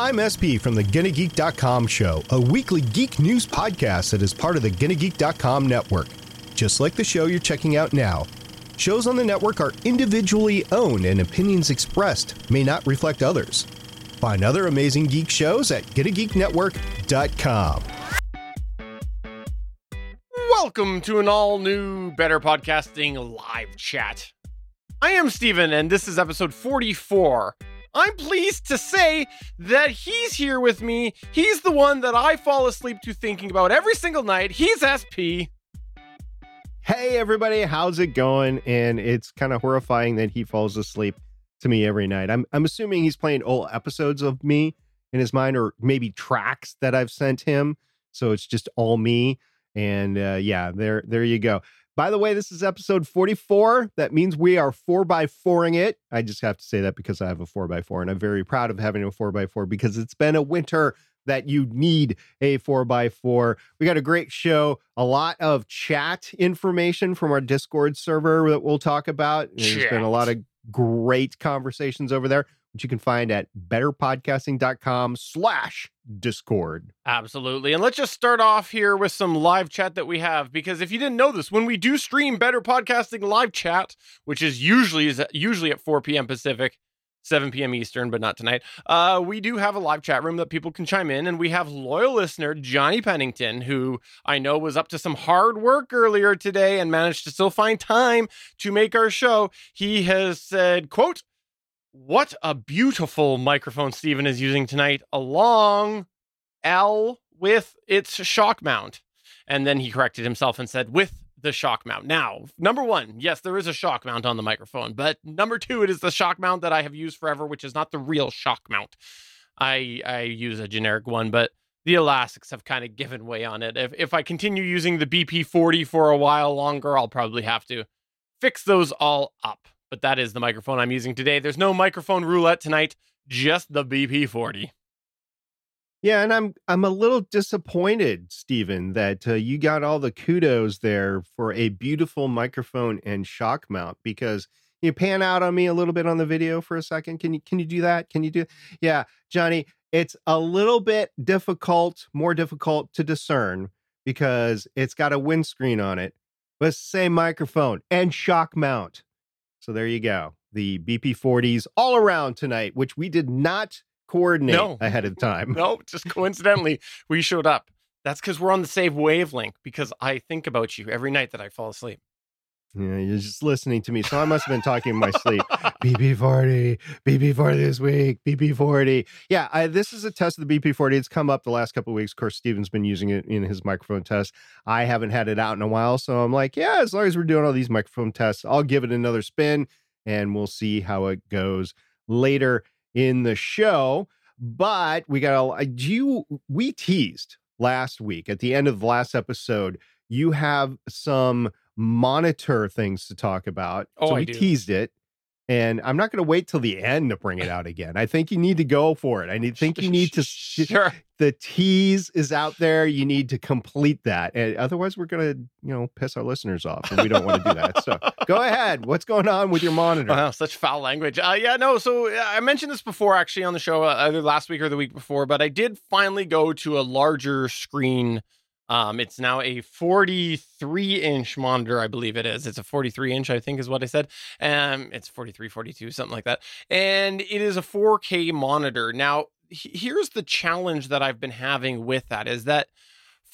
I'm SP from the GonnaGeek.com show, a weekly geek news podcast that is part of the GonnaGeek.com network. Just like the show you're checking out now. Shows on the network are individually owned and opinions expressed may not reflect others. Find other amazing geek shows at GonnaGeekNetwork.com. Welcome to an all new Better Podcasting live chat. I am Steven, and this is episode 44. I'm pleased to say that he's here with me. He's the one that I fall asleep to thinking about every single night. He's SP. Hey, everybody, how's it going? And it's kind of horrifying that he falls asleep to me every night. I'm, I'm assuming he's playing old episodes of me in his mind, or maybe tracks that I've sent him. So it's just all me. And uh, yeah, there, there you go. By the way, this is episode 44. That means we are four by fouring it. I just have to say that because I have a four by four, and I'm very proud of having a four by four because it's been a winter that you need a four by four. We got a great show, a lot of chat information from our Discord server that we'll talk about. There's been a lot of great conversations over there which you can find at betterpodcasting.com slash discord absolutely and let's just start off here with some live chat that we have because if you didn't know this when we do stream better podcasting live chat which is usually is usually at 4 p.m pacific 7 p.m. Eastern, but not tonight. Uh, we do have a live chat room that people can chime in, and we have loyal listener Johnny Pennington, who I know was up to some hard work earlier today and managed to still find time to make our show. He has said, "quote what a beautiful microphone Steven is using tonight, along L with its shock mount. And then he corrected himself and said, with the shock mount. Now, number one, yes, there is a shock mount on the microphone, but number two, it is the shock mount that I have used forever, which is not the real shock mount. I I use a generic one, but the elastics have kind of given way on it. If if I continue using the BP40 for a while longer, I'll probably have to fix those all up but that is the microphone I'm using today. There's no microphone roulette tonight, just the BP40. Yeah, and I'm I'm a little disappointed, Stephen, that uh, you got all the kudos there for a beautiful microphone and shock mount because you pan out on me a little bit on the video for a second. Can you can you do that? Can you do? Yeah, Johnny, it's a little bit difficult, more difficult to discern because it's got a windscreen on it, but same microphone and shock mount. So there you go. The BP40s all around tonight, which we did not coordinate no. ahead of time. No, just coincidentally, we showed up. That's because we're on the same wavelength because I think about you every night that I fall asleep. Yeah, you're just listening to me. So I must have been talking in my sleep. BP40, BP40 this week, BP40. Yeah, I, this is a test of the BP40. It's come up the last couple of weeks. Of course, Steven's been using it in his microphone test. I haven't had it out in a while. So I'm like, yeah, as long as we're doing all these microphone tests, I'll give it another spin and we'll see how it goes later in the show. But we got a, you, we teased last week at the end of the last episode, you have some monitor things to talk about. Oh, so we teased it. And I'm not going to wait till the end to bring it out again. I think you need to go for it. I need, think you need to. Sure. The tease is out there. You need to complete that. And otherwise, we're going to, you know, piss our listeners off. And we don't want to do that. So go ahead. What's going on with your monitor? Wow, such foul language. Uh, yeah, no. So I mentioned this before actually on the show, uh, either last week or the week before, but I did finally go to a larger screen um, it's now a 43 inch monitor, I believe it is. It's a 43 inch, I think is what I said. Um, it's 43, 42, something like that. And it is a 4K monitor. Now, here's the challenge that I've been having with that is that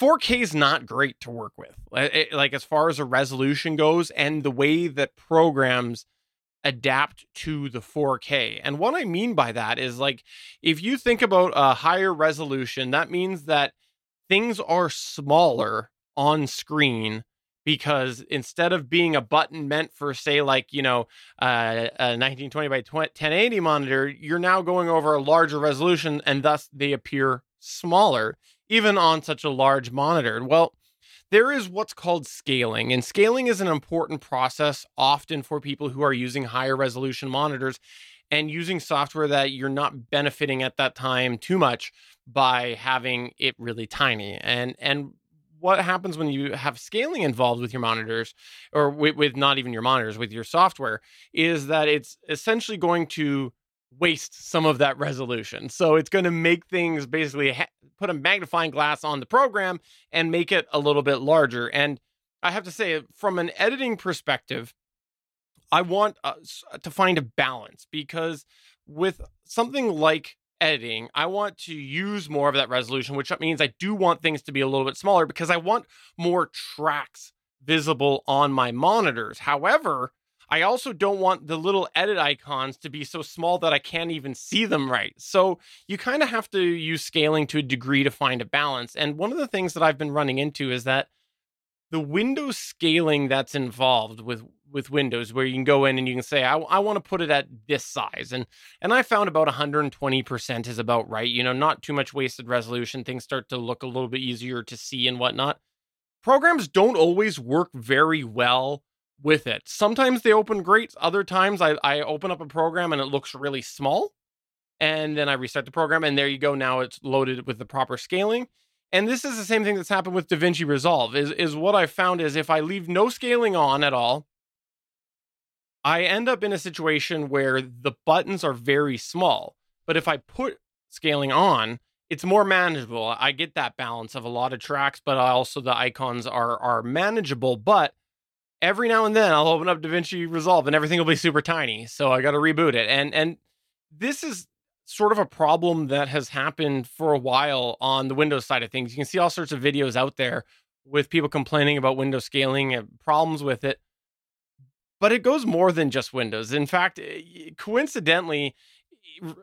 4K is not great to work with, like as far as a resolution goes, and the way that programs adapt to the 4K. And what I mean by that is like if you think about a higher resolution, that means that things are smaller on screen because instead of being a button meant for say like you know uh, a 1920 by 1080 monitor you're now going over a larger resolution and thus they appear smaller even on such a large monitor. Well there is what's called scaling and scaling is an important process often for people who are using higher resolution monitors and using software that you're not benefiting at that time too much by having it really tiny. And and what happens when you have scaling involved with your monitors or with, with not even your monitors with your software is that it's essentially going to waste some of that resolution. So it's going to make things basically ha- put a magnifying glass on the program and make it a little bit larger. And I have to say, from an editing perspective, I want uh, to find a balance because with something like editing, I want to use more of that resolution, which means I do want things to be a little bit smaller because I want more tracks visible on my monitors. However, I also don't want the little edit icons to be so small that I can't even see them right. So you kind of have to use scaling to a degree to find a balance. And one of the things that I've been running into is that the window scaling that's involved with with Windows, where you can go in and you can say, I, I want to put it at this size. And and I found about 120% is about right. You know, not too much wasted resolution. Things start to look a little bit easier to see and whatnot. Programs don't always work very well with it. Sometimes they open great. Other times I, I open up a program and it looks really small. And then I restart the program and there you go. Now it's loaded with the proper scaling. And this is the same thing that's happened with DaVinci Resolve is, is what I found is if I leave no scaling on at all, I end up in a situation where the buttons are very small. But if I put scaling on, it's more manageable. I get that balance of a lot of tracks, but also the icons are are manageable. But every now and then I'll open up DaVinci Resolve and everything will be super tiny. So I got to reboot it. And and this is sort of a problem that has happened for a while on the Windows side of things. You can see all sorts of videos out there with people complaining about Windows scaling and problems with it. But it goes more than just Windows. In fact, eh, coincidentally,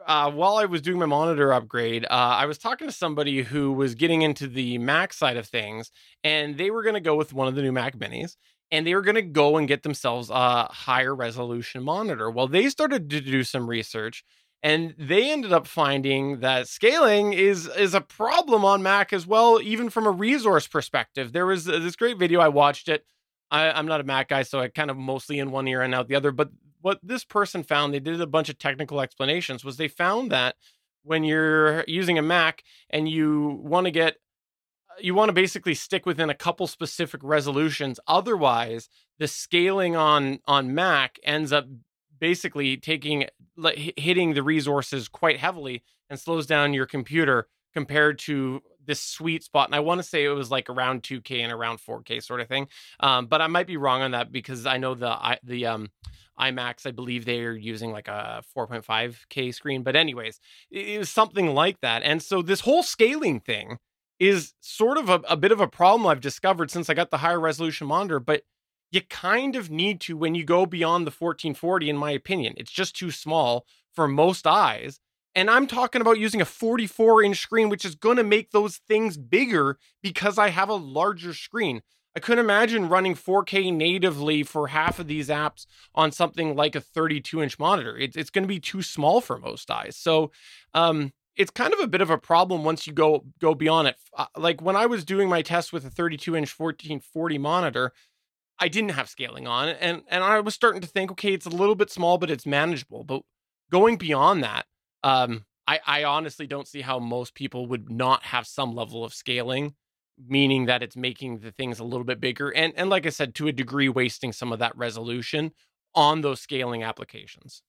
uh, while I was doing my monitor upgrade, uh, I was talking to somebody who was getting into the Mac side of things, and they were going to go with one of the new Mac Minis and they were going to go and get themselves a higher resolution monitor. Well, they started to do some research and they ended up finding that scaling is is a problem on Mac as well, even from a resource perspective. There was this great video I watched it. I, I'm not a Mac guy, so I kind of mostly in one ear and out the other. But what this person found, they did a bunch of technical explanations, was they found that when you're using a Mac and you want to get you want to basically stick within a couple specific resolutions otherwise the scaling on on mac ends up basically taking hitting the resources quite heavily and slows down your computer compared to this sweet spot and i want to say it was like around 2k and around 4k sort of thing um, but i might be wrong on that because i know the the um iMacs, I believe they are using like a 4.5K screen. But, anyways, it was something like that. And so, this whole scaling thing is sort of a, a bit of a problem I've discovered since I got the higher resolution monitor, but you kind of need to when you go beyond the 1440, in my opinion. It's just too small for most eyes. And I'm talking about using a 44 inch screen, which is going to make those things bigger because I have a larger screen. I couldn't imagine running 4K natively for half of these apps on something like a 32 inch monitor. It's, it's going to be too small for most eyes. So, um, it's kind of a bit of a problem once you go go beyond it. Uh, like when I was doing my test with a 32 inch 1440 monitor, I didn't have scaling on, and and I was starting to think, okay, it's a little bit small, but it's manageable. But going beyond that, um, I I honestly don't see how most people would not have some level of scaling, meaning that it's making the things a little bit bigger, and and like I said, to a degree, wasting some of that resolution on those scaling applications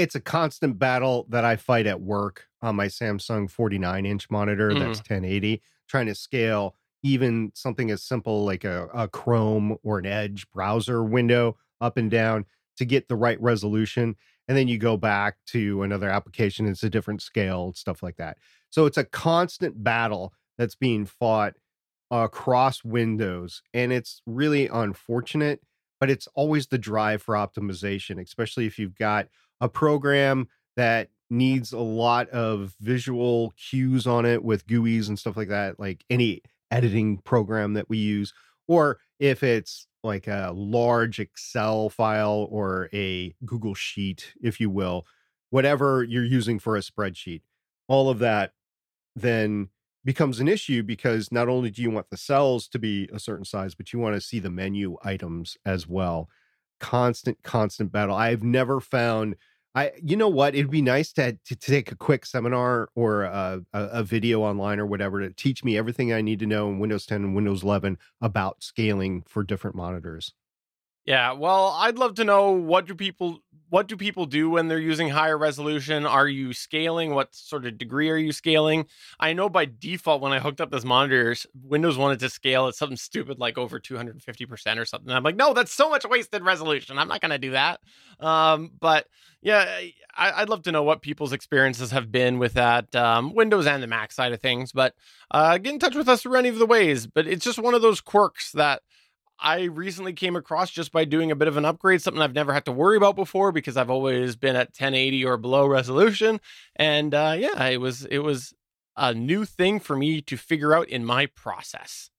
it's a constant battle that I fight at work on my Samsung 49 inch monitor mm-hmm. that's 1080, trying to scale even something as simple like a, a Chrome or an Edge browser window up and down to get the right resolution. And then you go back to another application, it's a different scale, stuff like that. So it's a constant battle that's being fought across Windows. And it's really unfortunate, but it's always the drive for optimization, especially if you've got a program that needs a lot of visual cues on it with GUIs and stuff like that, like any editing program that we use, or if it's like a large Excel file or a Google Sheet, if you will, whatever you're using for a spreadsheet, all of that then becomes an issue because not only do you want the cells to be a certain size, but you want to see the menu items as well. Constant, constant battle. I've never found I, you know what? It'd be nice to, to, take a quick seminar or a, a, a, video online or whatever to teach me everything I need to know in Windows 10 and Windows 11 about scaling for different monitors. Yeah, well, I'd love to know what do people what do people do when they're using higher resolution? Are you scaling? What sort of degree are you scaling? I know by default when I hooked up this monitor, Windows wanted to scale at something stupid like over 250% or something. I'm like, no, that's so much wasted resolution. I'm not going to do that. Um, but yeah, I, would love to know what people's experiences have been with that um, Windows and the Mac side of things. But uh, get in touch with us through any of the ways. But it's just one of those quirks that I recently came across just by doing a bit of an upgrade, something I've never had to worry about before because I've always been at 1080 or below resolution. And uh, yeah, it was it was a new thing for me to figure out in my process.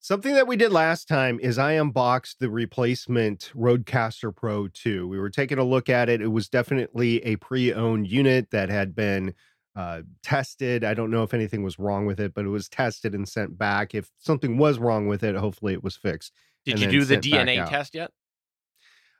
Something that we did last time is I unboxed the replacement Rodecaster Pro 2. We were taking a look at it. It was definitely a pre-owned unit that had been uh, tested. I don't know if anything was wrong with it, but it was tested and sent back. If something was wrong with it, hopefully it was fixed. Did you do the DNA test yet?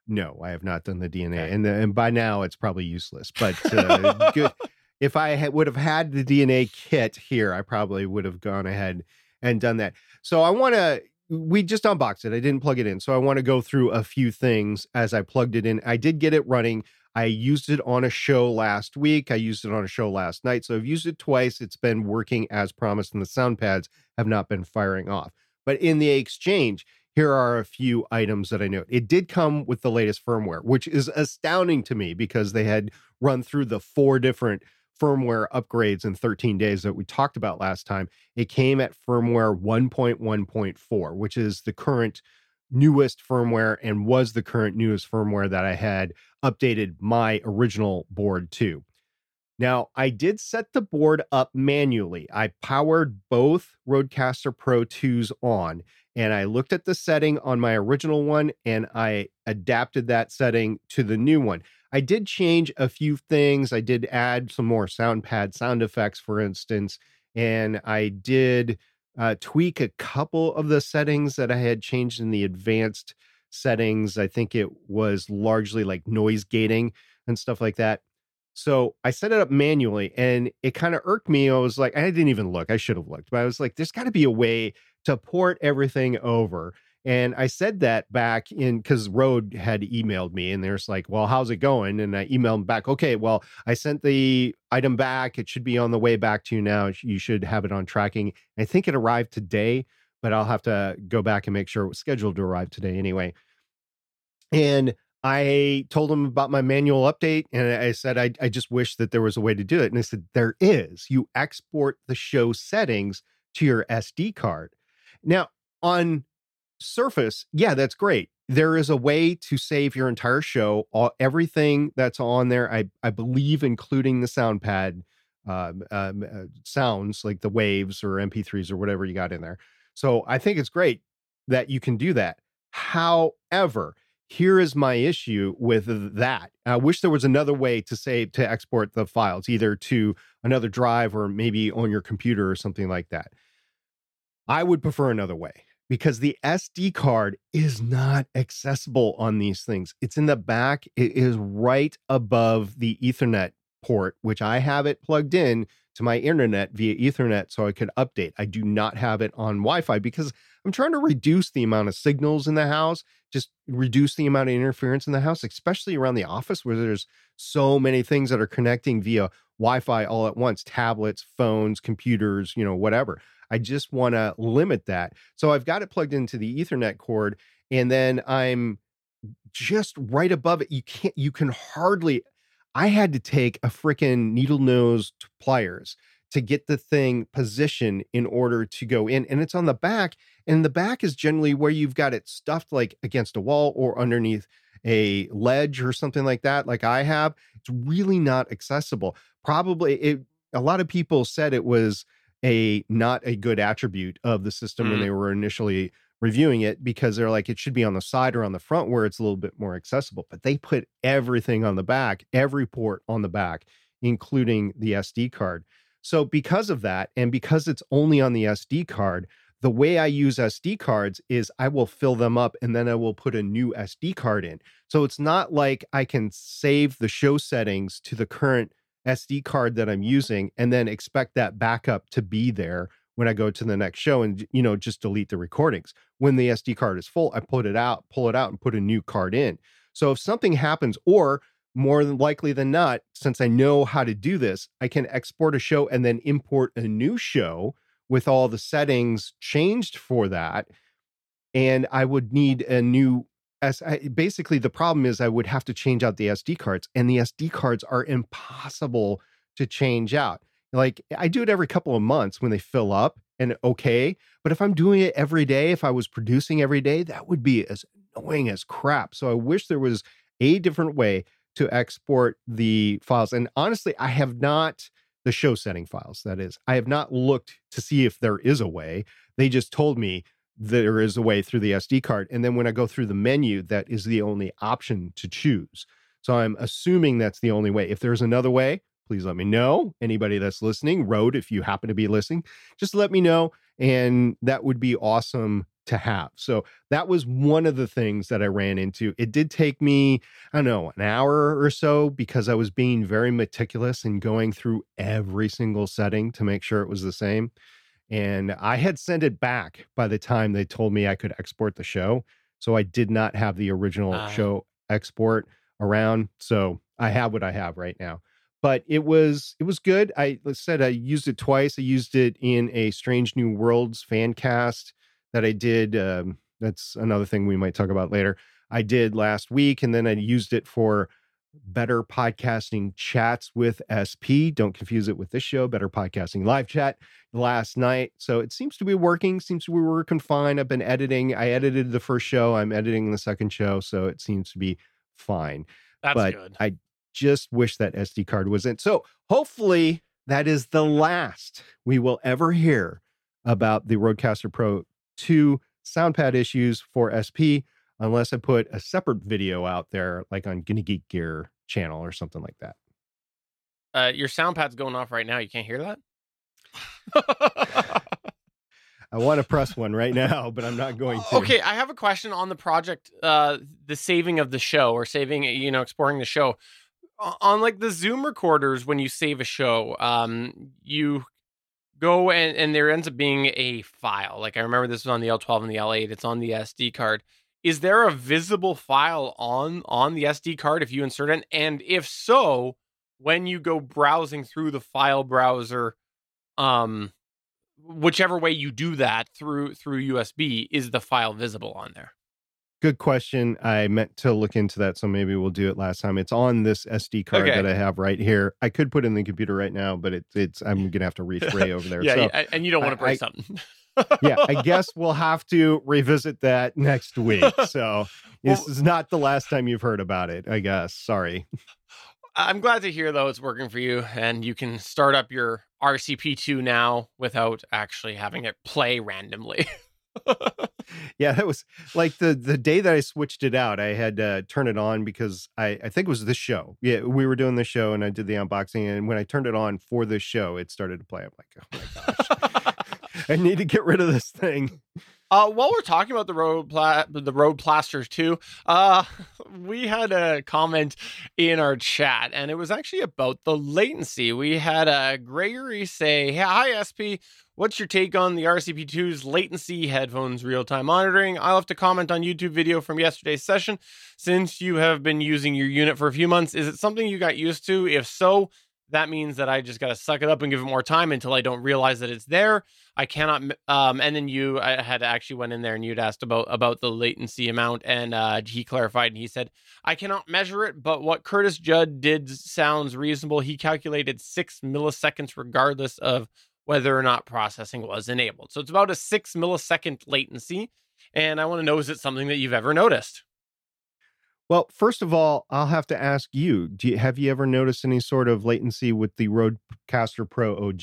No, I have not done the DNA, okay. and the, and by now it's probably useless. But uh, good. If I had, would have had the DNA kit here, I probably would have gone ahead and done that. So I want to. We just unboxed it. I didn't plug it in, so I want to go through a few things as I plugged it in. I did get it running. I used it on a show last week. I used it on a show last night. So I've used it twice. It's been working as promised, and the sound pads have not been firing off. But in the exchange, here are a few items that I note. It did come with the latest firmware, which is astounding to me because they had run through the four different firmware upgrades in 13 days that we talked about last time. It came at firmware 1.1.4, which is the current newest firmware and was the current newest firmware that I had updated my original board to. Now, I did set the board up manually. I powered both Rodecaster Pro 2s on, and I looked at the setting on my original one and I adapted that setting to the new one. I did change a few things. I did add some more sound pad sound effects, for instance, and I did uh, tweak a couple of the settings that I had changed in the advanced settings. I think it was largely like noise gating and stuff like that. So I set it up manually and it kind of irked me. I was like, I didn't even look. I should have looked, but I was like, there's got to be a way to port everything over. And I said that back in because Rode had emailed me and there's like, well, how's it going? And I emailed back, okay, well, I sent the item back. It should be on the way back to you now. You should have it on tracking. I think it arrived today, but I'll have to go back and make sure it was scheduled to arrive today anyway. And I told him about my manual update and I said, I, I just wish that there was a way to do it. And they said, there is. You export the show settings to your SD card. Now, on surface, yeah, that's great. There is a way to save your entire show, all, everything that's on there. I I believe, including the sound pad um, um, uh, sounds like the waves or MP3s or whatever you got in there. So I think it's great that you can do that. However, here is my issue with that. I wish there was another way to say to export the files, either to another drive or maybe on your computer or something like that. I would prefer another way because the SD card is not accessible on these things. It's in the back, it is right above the Ethernet port, which I have it plugged in to my internet via Ethernet so I could update. I do not have it on Wi Fi because I'm trying to reduce the amount of signals in the house, just reduce the amount of interference in the house, especially around the office where there's so many things that are connecting via Wi Fi all at once tablets, phones, computers, you know, whatever. I just want to limit that. So I've got it plugged into the Ethernet cord, and then I'm just right above it. You can't, you can hardly. I had to take a freaking needle nose pliers to get the thing positioned in order to go in. And it's on the back. And the back is generally where you've got it stuffed like against a wall or underneath a ledge or something like that, like I have. It's really not accessible. Probably it a lot of people said it was a not a good attribute of the system mm. when they were initially reviewing it because they're like it should be on the side or on the front where it's a little bit more accessible but they put everything on the back every port on the back including the SD card so because of that and because it's only on the SD card the way I use SD cards is I will fill them up and then I will put a new SD card in. So it's not like I can save the show settings to the current SD card that I'm using and then expect that backup to be there when I go to the next show and you know just delete the recordings. When the SD card is full, I put it out, pull it out, and put a new card in. So if something happens, or more than likely than not, since I know how to do this, I can export a show and then import a new show with all the settings changed for that. And I would need a new as I, basically the problem is I would have to change out the SD cards, and the SD cards are impossible to change out. Like I do it every couple of months when they fill up and okay. But if I'm doing it every day, if I was producing every day, that would be as annoying as crap. So I wish there was a different way to export the files. And honestly, I have not the show setting files, that is. I have not looked to see if there is a way. They just told me there is a way through the SD card. And then when I go through the menu, that is the only option to choose. So I'm assuming that's the only way. If there's another way, please let me know. Anybody that's listening, Rode, if you happen to be listening, just let me know. And that would be awesome to have. So that was one of the things that I ran into. It did take me, I don't know, an hour or so because I was being very meticulous and going through every single setting to make sure it was the same. And I had sent it back by the time they told me I could export the show. So I did not have the original uh. show export around. So I have what I have right now. But it was it was good. I said I used it twice. I used it in a Strange New Worlds fan cast that I did. Um, that's another thing we might talk about later. I did last week, and then I used it for Better Podcasting Chats with SP. Don't confuse it with this show, Better Podcasting Live Chat last night. So it seems to be working, seems to be working fine. I've been editing. I edited the first show, I'm editing the second show. So it seems to be fine. That's but good. I just wish that SD card was in. So hopefully that is the last we will ever hear about the Rodecaster Pro 2 soundpad issues for SP unless I put a separate video out there, like on Gonna Geek Gear channel or something like that. Uh, your sound pad's going off right now. You can't hear that. I want to press one right now, but I'm not going to. Okay, I have a question on the project, uh, the saving of the show or saving, you know, exploring the show. On like the Zoom recorders, when you save a show, um, you go and, and there ends up being a file. Like I remember this was on the L12 and the L8. It's on the SD card is there a visible file on on the SD card if you insert it? And if so, when you go browsing through the file browser, um, whichever way you do that through through USB, is the file visible on there? Good question. I meant to look into that, so maybe we'll do it last time. It's on this SD card okay. that I have right here. I could put it in the computer right now, but it's it's I'm gonna have to reach Ray over there. yeah, so yeah, and you don't want to break I, something. yeah, I guess we'll have to revisit that next week. So this well, is not the last time you've heard about it, I guess. Sorry. I'm glad to hear though it's working for you and you can start up your RCP2 now without actually having it play randomly. yeah, that was like the the day that I switched it out. I had to turn it on because I I think it was this show. Yeah, we were doing the show and I did the unboxing and when I turned it on for this show, it started to play. I'm like, oh my gosh. I need to get rid of this thing. Uh, while we're talking about the Rode pla- the Rodecasters too, uh, we had a comment in our chat, and it was actually about the latency. We had a Gregory say, hey, "Hi SP, what's your take on the RCP2's latency headphones real time monitoring?" I'll have to comment on YouTube video from yesterday's session. Since you have been using your unit for a few months, is it something you got used to? If so, that means that I just got to suck it up and give it more time until I don't realize that it's there. I cannot. Um, and then you, I had actually went in there and you'd asked about about the latency amount, and uh, he clarified and he said I cannot measure it, but what Curtis Judd did sounds reasonable. He calculated six milliseconds regardless of whether or not processing was enabled. So it's about a six millisecond latency. And I want to know is it something that you've ever noticed? Well, first of all, I'll have to ask you, you have you ever noticed any sort of latency with the Rodecaster Pro OG?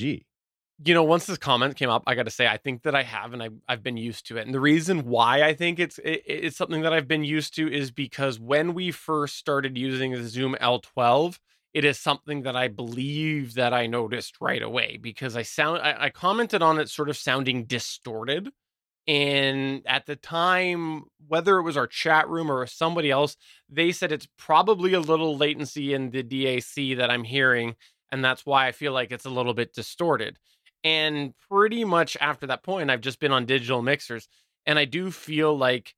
You know, once this comment came up, I got to say I think that I have and I I've been used to it. And the reason why I think it's it, it's something that I've been used to is because when we first started using the Zoom L12, it is something that I believe that I noticed right away because I sound I, I commented on it sort of sounding distorted and at the time, whether it was our chat room or somebody else, they said it's probably a little latency in the DAC that I'm hearing. And that's why I feel like it's a little bit distorted. And pretty much after that point, I've just been on digital mixers. And I do feel like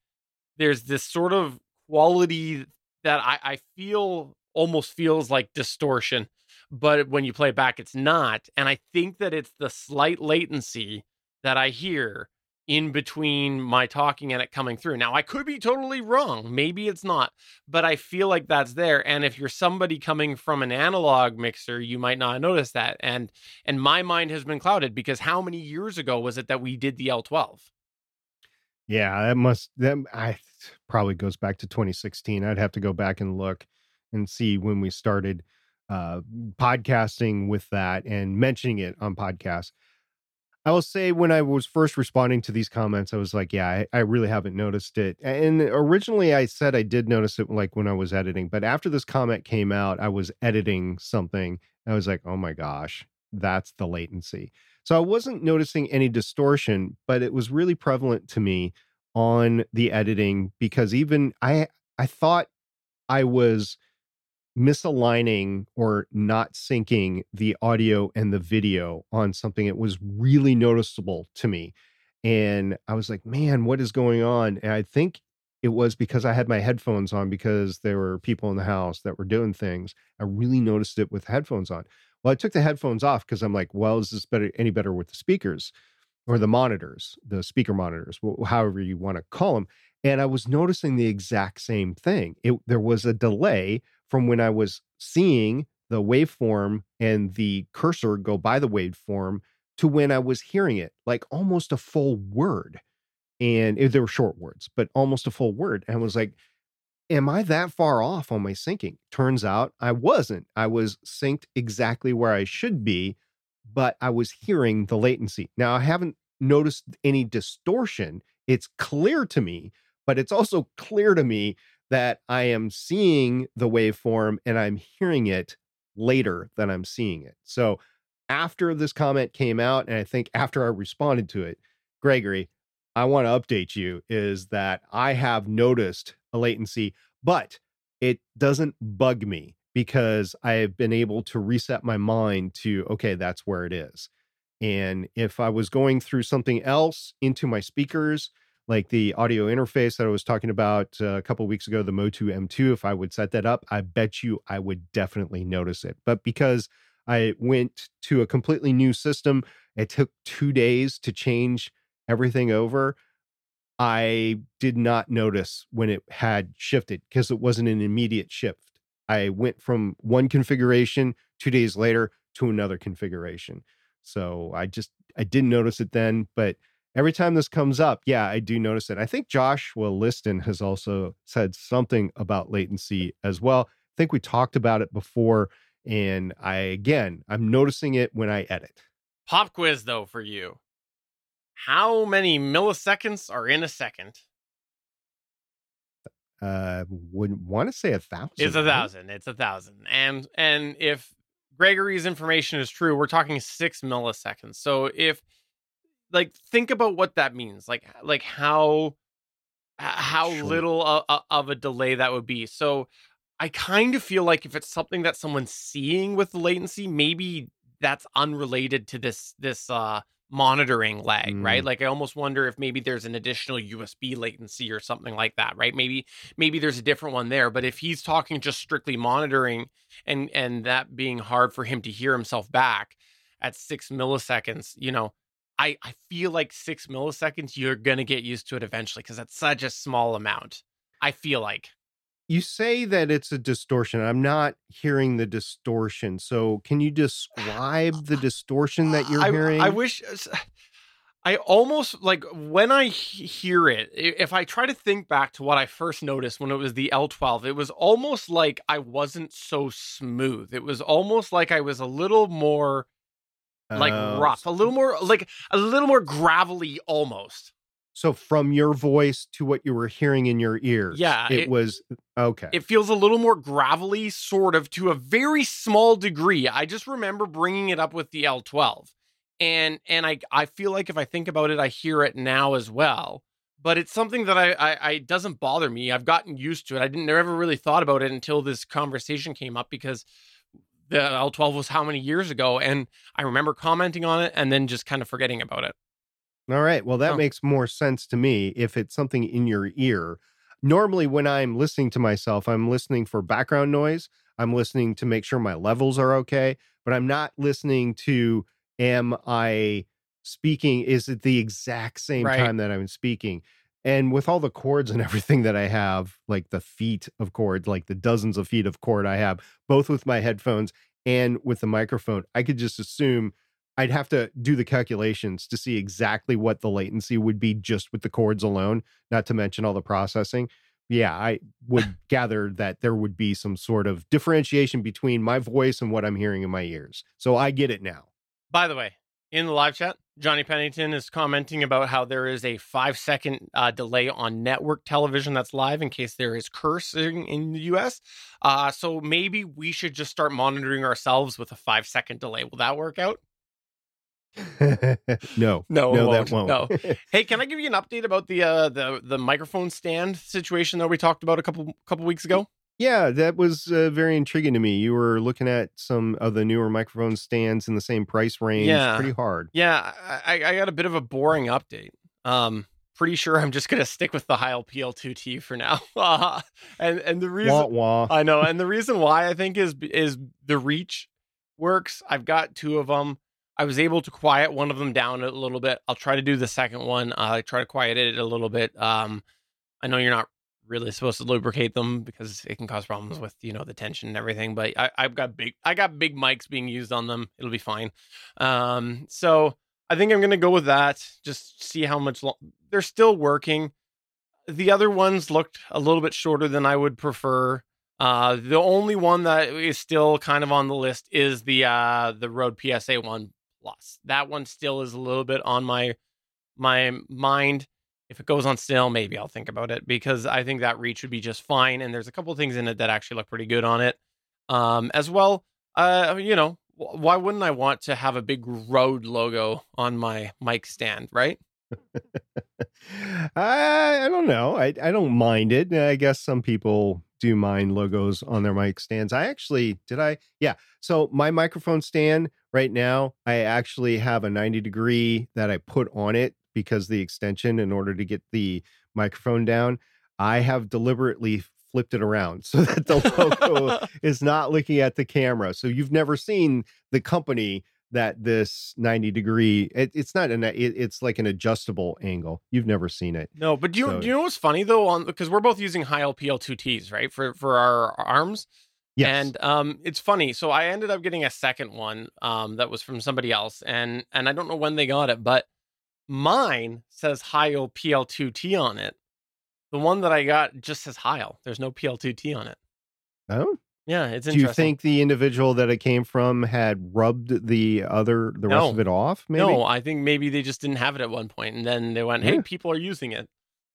there's this sort of quality that I, I feel almost feels like distortion. But when you play back, it's not. And I think that it's the slight latency that I hear in between my talking and it coming through. Now, I could be totally wrong. Maybe it's not, but I feel like that's there. And if you're somebody coming from an analog mixer, you might not notice that. And and my mind has been clouded because how many years ago was it that we did the L12? Yeah, that must that I probably goes back to 2016. I'd have to go back and look and see when we started uh podcasting with that and mentioning it on podcasts I will say when I was first responding to these comments, I was like, yeah, I, I, really haven't noticed it. And originally I said I did notice it like when I was editing, but after this comment came out, I was editing something. I was like, oh my gosh, that's the latency. So I wasn't noticing any distortion, but it was really prevalent to me on the editing because even I I thought I was misaligning or not syncing the audio and the video on something it was really noticeable to me. And i was like man what is going on? And i think it was because i had my headphones on because there were people in the house that were doing things. I really noticed it with headphones on. Well i took the headphones off because i'm like well is this better any better with the speakers or the monitors the speaker monitors? However you want to call them and i was noticing the exact same thing. It, there was a delay from when I was seeing the waveform and the cursor go by the waveform to when I was hearing it, like almost a full word. And eh, it, there were short words, but almost a full word. And I was like, Am I that far off on my syncing? Turns out I wasn't. I was synced exactly where I should be, but I was hearing the latency. Now, I haven't noticed any distortion. It's clear to me, but it's also clear to me that I am seeing the waveform and I'm hearing it later than I'm seeing it. So after this comment came out, and I think after I responded to it, Gregory, I want to update you is that I have noticed a latency, but it doesn't bug me because I have been able to reset my mind to, okay, that's where it is. And if I was going through something else into my speakers, like the audio interface that I was talking about uh, a couple weeks ago, the Motu M2, if I would set that up, I bet you I would definitely notice it. But because I went to a completely new system, it took two days to change everything over. I did not notice when it had shifted because it wasn't an immediate shift. I went from one configuration two days later to another configuration. So I just I didn't notice it then, but every time this comes up, yeah, I do notice it. I think Joshua Liston has also said something about latency as well. I think we talked about it before. And I, again, I'm noticing it when I edit. Pop quiz, though, for you. How many milliseconds are in a second? Uh, wouldn't want to say a thousand. It's a thousand. Right? It's a thousand. And and if Gregory's information is true, we're talking six milliseconds. So if like think about what that means like like how how sure. little a, a, of a delay that would be so i kind of feel like if it's something that someone's seeing with the latency maybe that's unrelated to this this uh monitoring lag mm. right like i almost wonder if maybe there's an additional usb latency or something like that right maybe maybe there's a different one there but if he's talking just strictly monitoring and and that being hard for him to hear himself back at 6 milliseconds you know I, I feel like six milliseconds, you're going to get used to it eventually because that's such a small amount. I feel like. You say that it's a distortion. I'm not hearing the distortion. So can you describe the distortion that you're I, hearing? I wish. Uh, I almost like when I hear it, if I try to think back to what I first noticed when it was the L12, it was almost like I wasn't so smooth. It was almost like I was a little more like uh, rough, a little more like a little more gravelly almost. So from your voice to what you were hearing in your ears, yeah, it, it was okay. It feels a little more gravelly, sort of, to a very small degree. I just remember bringing it up with the L12, and and I I feel like if I think about it, I hear it now as well. But it's something that I, I, I doesn't bother me. I've gotten used to it. I didn't never really thought about it until this conversation came up because the L12 was how many years ago, and I remember commenting on it and then just kind of forgetting about it. All right. Well, that Oh. makes more sense to me if it's something in your ear. Normally, when I'm listening to myself, I'm listening for background noise. I'm listening to make sure my levels are okay, but I'm not listening to am I speaking? Is it the exact same Right. time that I'm speaking? And with all the cords and everything that I have, like the feet of cord, like the dozens of feet of cord I have, both with my headphones and with the microphone, I could just assume I'd have to do the calculations to see exactly what the latency would be just with the cords alone, not to mention all the processing. Yeah, I would gather that there would be some sort of differentiation between my voice and what I'm hearing in my ears. So I get it now. By the way, in the live chat, Johnny Pennington is commenting about how there is a five second uh, delay on network television that's live in case there is cursing in the US. Uh, so maybe we should just start monitoring ourselves with a five second delay. Will that work out? no, No, no, won't. that won't. No. Hey, can I give you an update about the uh, the the microphone stand situation that we talked about a couple couple weeks ago? Yeah, that was uh, very intriguing to me. You were looking at some of the newer microphone stands in the same price range, Yeah. pretty hard. Yeah, I, I got a bit of a boring update. Um, pretty sure I'm just gonna stick with the Heil PL2T for now. Uh, and and the reason Wah wah. I know, and the reason why I think is is the reach works. I've got two of them. I was able to quiet one of them down a little bit. I'll try to do the second one. I try to quiet it a little bit. Um, I know you're not really supposed to lubricate them because it can cause problems with you know the tension and everything. But I, I've got big, I got big mics being used on them. It'll be fine. Um, so I think I'm gonna go with that. Just see how much lo- they're still working. The other ones looked a little bit shorter than I would prefer. Uh, the only one that is still kind of on the list is the uh the Rode PSA One Plus. That one still is a little bit on my my mind. If it goes on sale, maybe I'll think about it because I think that reach would be just fine. And there's a couple things in it that actually look pretty good on it. Um, as well, uh, you know, why wouldn't I want to have a big Rode logo on my mic stand, right? I, I don't know. I, I don't mind it. I guess some people do mind logos on their mic stands. I actually did I yeah. So my microphone stand right now, I actually have a 90 degree that I put on it because the extension in order to get the microphone down, I have deliberately flipped it around so that the logo is not looking at the camera. So you've never seen the company that this 90 degree it, it's not an it, it's like an adjustable angle. You've never seen it. No, but do you So- do you know what's funny though? On because we're both using Heil PL2Ts right? For for our arms. Yes. And um it's funny. So I ended up getting a second one um that was from somebody else and and I don't know when they got it, but mine says Heil PL2T on it. The one that I got just says Heil. There's no PL2T on it. oh, Yeah, it's do you think the individual that it came from had rubbed the other the rest of it off? Maybe. No, I think maybe they just didn't have it at one point, and then they went, "Hey, Yeah. people are using it.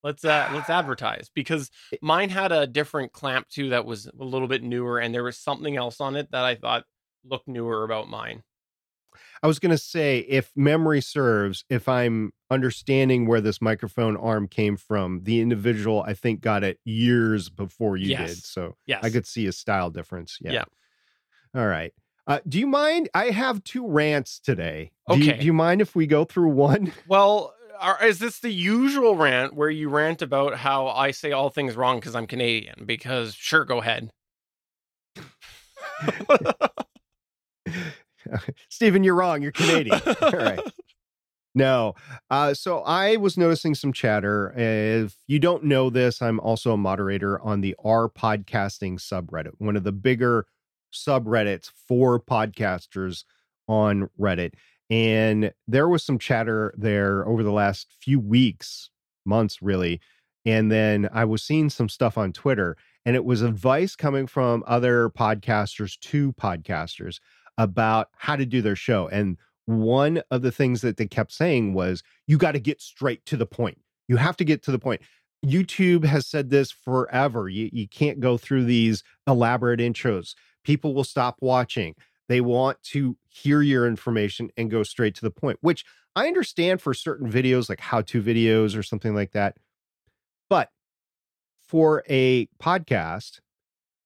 Let's uh let's advertise." Because mine had a different clamp too that was a little bit newer, and there was something else on it that I thought looked newer about mine. I was going to say, if memory serves, if I'm understanding where this microphone arm came from, the individual I think got it years before you Yes. did. So Yes, I could see a style difference. Yeah. Yeah. All right. Uh, do you mind? I have two rants today. Do you, Okay. do you mind if we go through one? Well, are, is this the usual rant where you rant about how I say all things wrong because I'm Canadian? Because sure, go ahead. Stephen, you're wrong. You're Canadian. All right. No. Uh, so I was noticing some chatter. If you don't know this, I'm also a moderator on the R podcasting subreddit, one of the bigger subreddits for podcasters on Reddit. And there was some chatter there over the last few weeks, months really. And then I was seeing some stuff on Twitter, and it was advice coming from other podcasters to podcasters about how to do their show. And one of the things that they kept saying was, you got to get straight to the point. You have to get to the point. YouTube has said this forever. You, you can't go through these elaborate intros. People will stop watching. They want to hear your information and go straight to the point, which I understand for certain videos, like how to videos or something like that. But for a podcast,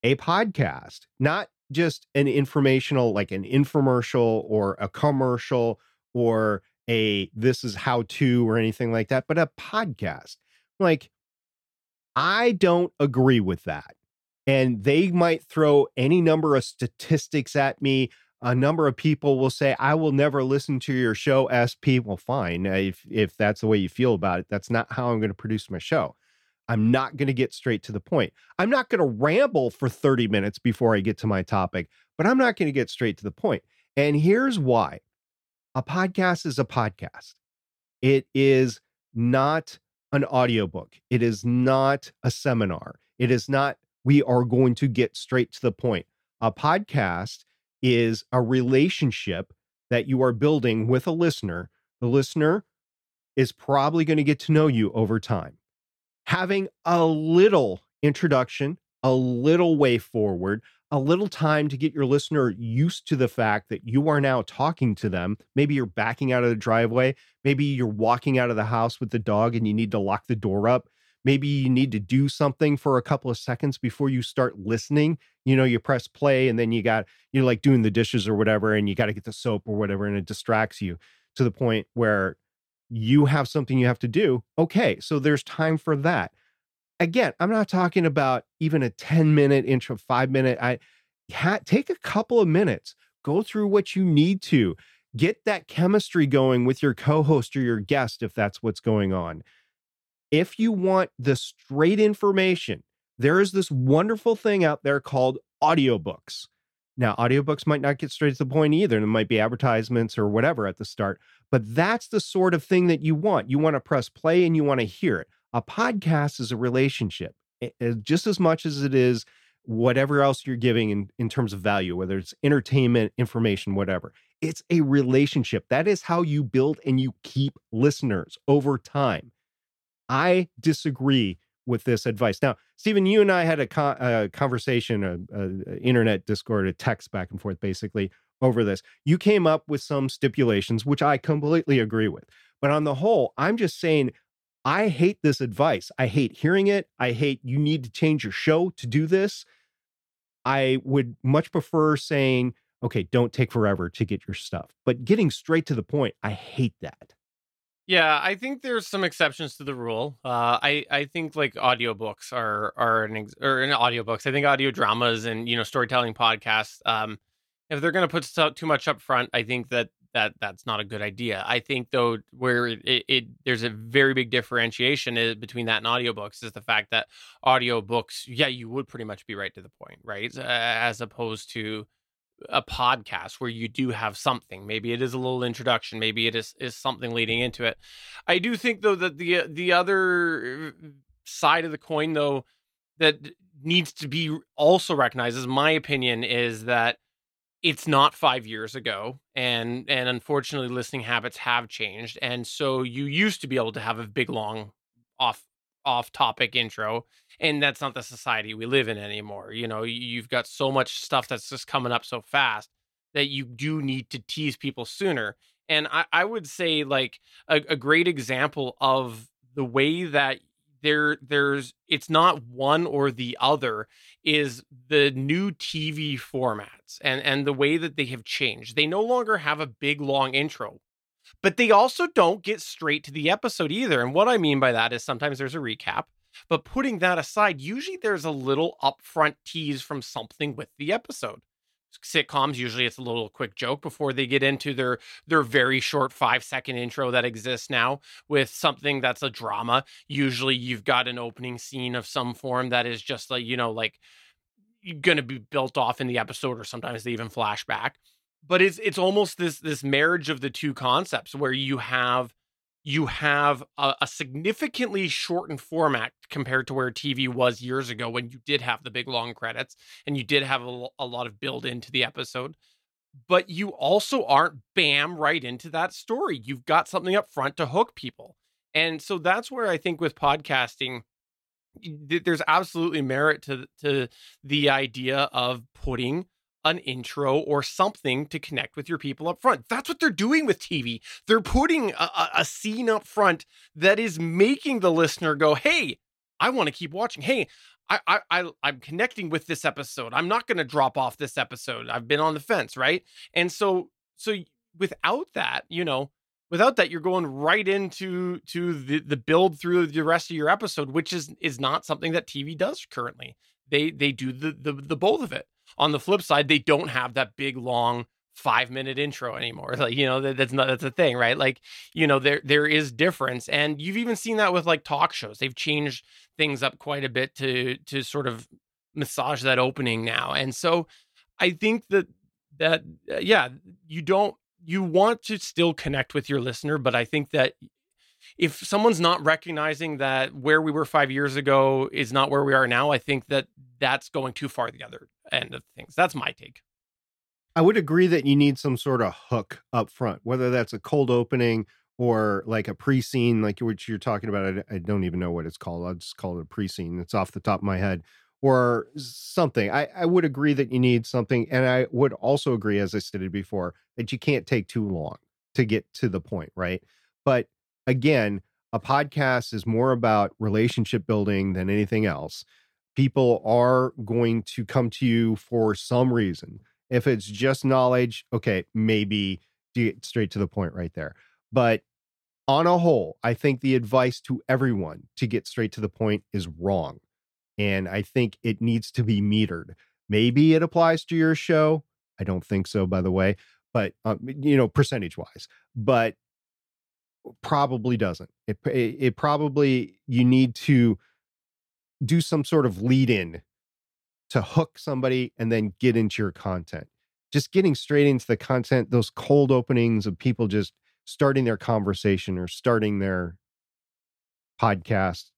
a podcast, not just an informational, like an infomercial or a commercial or a this is how to or anything like that, but a podcast. Like, I don't agree with that. And they might throw any number of statistics at me. A number of people will say, I will never listen to your show, SP. Well, fine. If, if that's the way you feel about it, that's not how I'm going to produce my show. I'm not going to get straight to the point. I'm not going to ramble for 30 minutes before I get to my topic, but I'm not going to get straight to the point. And here's why a podcast is a podcast, it is not an audiobook, it is not a seminar, it is not, we are going to get straight to the point. A podcast is a relationship that you are building with a listener. The listener is probably going to get to know you over time having a little introduction, a little way forward, a little time to get your listener used to the fact that you are now talking to them. Maybe you're backing out of the driveway. Maybe you're walking out of the house with the dog and you need to lock the door up. Maybe you need to do something for a couple of seconds before you start listening. You know, you press play and then you got, you're like doing the dishes or whatever, and you got to get the soap or whatever, and it distracts you to the point where you have something you have to do. Okay, so there's time for that. Again, I'm not talking about even a 10 minute intro, five minute. I ha- take a couple of minutes, go through what you need to, get that chemistry going with your co host or your guest if that's what's going on. If you want the straight information, there is this wonderful thing out there called audiobooks. Now, audiobooks might not get straight to the point either. There might be advertisements or whatever at the start, but that's the sort of thing that you want. You want to press play and you want to hear it. A podcast is a relationship just as much as it is whatever else you're giving in, in terms of value, whether it's entertainment, information, whatever. It's a relationship. That is how you build and you keep listeners over time. I disagree with this advice. Now, Stephen, you and I had a, a conversation, a, a, internet Discord, a text back and forth, basically over this. You came up with some stipulations, which I completely agree with. But on the whole, I'm just saying, I hate this advice. I hate hearing it. I hate you need to change your show to do this. I would much prefer saying, okay, don't take forever to get your stuff. But getting straight to the point, I hate that. Yeah, I think there's some exceptions to the rule. Uh, I I think like audiobooks are are an ex- or in audiobooks. I think audio dramas and you know storytelling podcasts. Um, if they're going to put so, too much up front, I think that that that's not a good idea. I think though where it, it, it there's a very big differentiation is, between that and audiobooks is the fact that audiobooks, yeah, you would pretty much be right to the point, right? As opposed to a podcast where you do have something. Maybe it is a little introduction maybe it is is something leading into it. I do think though that the uh, the other uh, side of the coin though that needs to be also recognized as my opinion is that it's not 5 years ago and and unfortunately listening habits have changed and so you used to be able to have a big long off off topic intro and that's not the society we live in anymore you know you've got so much stuff that's just coming up so fast that you do need to tease people sooner and i, I would say like a, a great example of the way that there there's it's not one or the other is the new tv formats and and the way that they have changed. They no longer have a big long intro but they also don't get straight to the episode either. And what I mean by that is sometimes there's a recap, but putting that aside, usually there's a little upfront tease from something with the episode. Sitcoms usually it's a little quick joke before they get into their their very short 5 second intro that exists now with something that's a drama. Usually you've got an opening scene of some form that is just like, you know, like going to be built off in the episode or sometimes they even flashback but it's it's almost this this marriage of the two concepts where you have you have a, a, significantly shortened format compared to where TV was years ago when you did have the big long credits and you did have a, a lot of build into the episode. But you also aren't bam right into that story. You've got something up front to hook people. And so that's where I think with podcasting, there's absolutely merit to to the idea of putting an intro or something to connect with your people up front. That's what they're doing with TV. They're putting a, a, scene up front that is making the listener go, hey, I want to keep watching. Hey, I, I, I I'm connecting with this episode. I'm not going to drop off this episode. I've been on the fence, right? And so, so without that, you know, without that, you're going right into to the the build through the rest of your episode, which is is not something that TV does currently. They they do the the the both of it. On the flip side, they don't have that big long five minute intro anymore. Like, you know, that, that's not, that's a thing, right? Like, you know, there, there is difference. And you've even seen that with like talk shows. They've changed things up quite a bit to, to sort of massage that opening now. And so I think that, that, uh, yeah, you don't, you want to still connect with your listener, but I think that if someone's not recognizing that where we were five years ago is not where we are now, I think that that's going too far the other end of things. That's my take. I would agree that you need some sort of hook up front, whether that's a cold opening or like a pre-scene, like what you're talking about. I, I don't even know what it's called. I'll just call it a pre-scene. It's off the top of my head, or something. I, I would agree that you need something, and I would also agree, as I stated before, that you can't take too long to get to the point, right? But again, a podcast is more about relationship building than anything else. People are going to come to you for some reason if it's just knowledge, okay, maybe get straight to the point right there. But on a whole, I think the advice to everyone to get straight to the point is wrong. And I think it needs to be metered. Maybe it applies to your show. I don't think so, by the way, but, um, you know, percentage wise, but probably doesn't. It, it, it probably, you need to do some sort of lead in to hook somebody and then get into your content. Just getting straight into the content, those cold openings of people just starting their conversation or starting their podcast,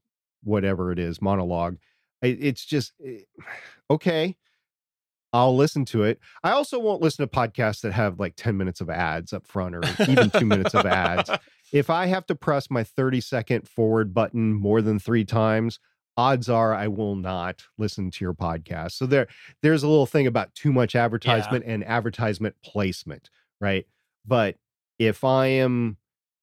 whatever it is, monologue. It's just eh, okay. I'll listen to it. I also won't listen to podcasts that have like 10 minutes of ads up front or even two minutes of ads. If I have to press my 30 second forward button more than three times, odds are I will not listen to your podcast. So there there's a little thing about too much advertisement yeah. and advertisement placement, right? But if I am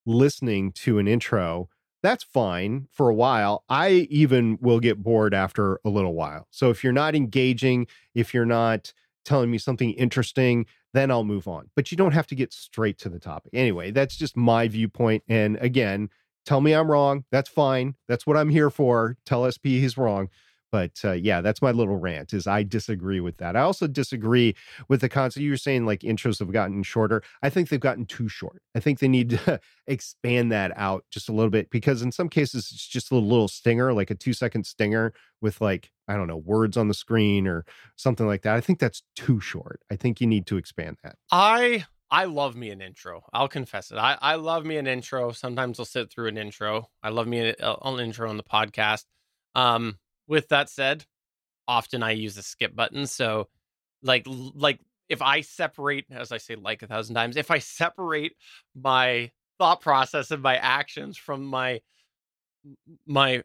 listening to an intro, that's fine for a while. I even will get bored after a little while. So if you're not engaging, if you're not telling me something interesting, then I'll move on. But you don't have to get straight to the topic. Anyway, that's just my viewpoint. And again, tell me I'm wrong. That's fine. That's what I'm here for. Tell SP he's wrong. But uh, yeah, that's my little rant. Is I disagree with that. I also disagree with the concept. You were saying like intros have gotten shorter. I think they've gotten too short. I think they need to expand that out just a little bit because in some cases it's just a little, stinger, like a two second stinger with like I don't know words on the screen or something like that. I think that's too short. I think you need to expand that. I I love me an intro. I'll confess it. I, I love me an intro. Sometimes I'll sit through an intro. I love me an, an intro on the podcast. Um, with that said, often I use the skip button. So, like, like if I separate, as I say, like a thousand times, if I separate my thought process and my actions from my my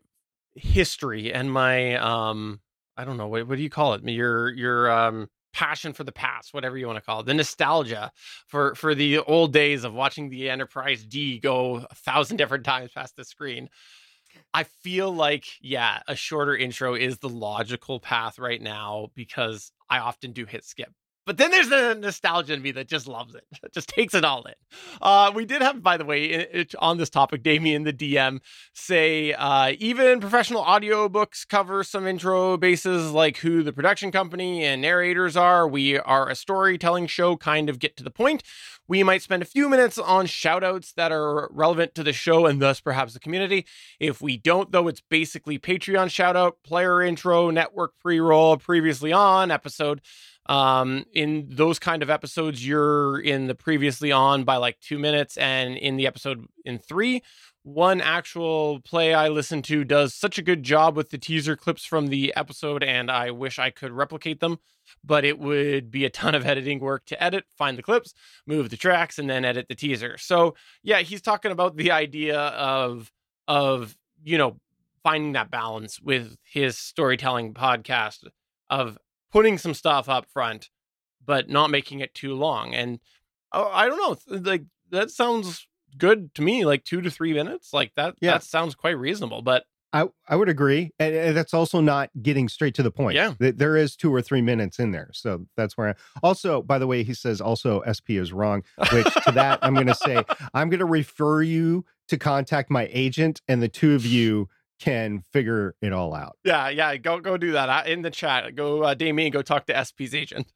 history and my um, I don't know what what do you call it? Your your um passion for the past, whatever you want to call it, the nostalgia for for the old days of watching the Enterprise D go a thousand different times past the screen. I feel like, yeah, a shorter intro is the logical path right now because I often do hit skip but then there's the nostalgia in me that just loves it, just takes it all in. Uh, we did have, by the way, it, it, on this topic, Damien, the DM, say uh, even professional audiobooks cover some intro bases like who the production company and narrators are. We are a storytelling show, kind of get to the point. We might spend a few minutes on shoutouts that are relevant to the show and thus perhaps the community. If we don't, though, it's basically Patreon shoutout, player intro, network pre roll, previously on episode. Um, in those kind of episodes, you're in the previously on by like two minutes, and in the episode in three, one actual play I listened to does such a good job with the teaser clips from the episode, and I wish I could replicate them, but it would be a ton of editing work to edit, find the clips, move the tracks, and then edit the teaser. So yeah, he's talking about the idea of of you know finding that balance with his storytelling podcast of putting some stuff up front, but not making it too long. And oh, I don't know, like that sounds good to me. Like two to three minutes, like that. Yeah. that sounds quite reasonable. But I, I would agree. And, and, that's also not getting straight to the point. Yeah. There is two or three minutes in there. So that's where I also, by the way, he says also SP is wrong, which to that I'm going to say, I'm going to refer you to contact my agent and the two of you can figure it all out. Yeah. Yeah. Go, go do that in the chat. Go, uh, Damien, go talk to SP's agent.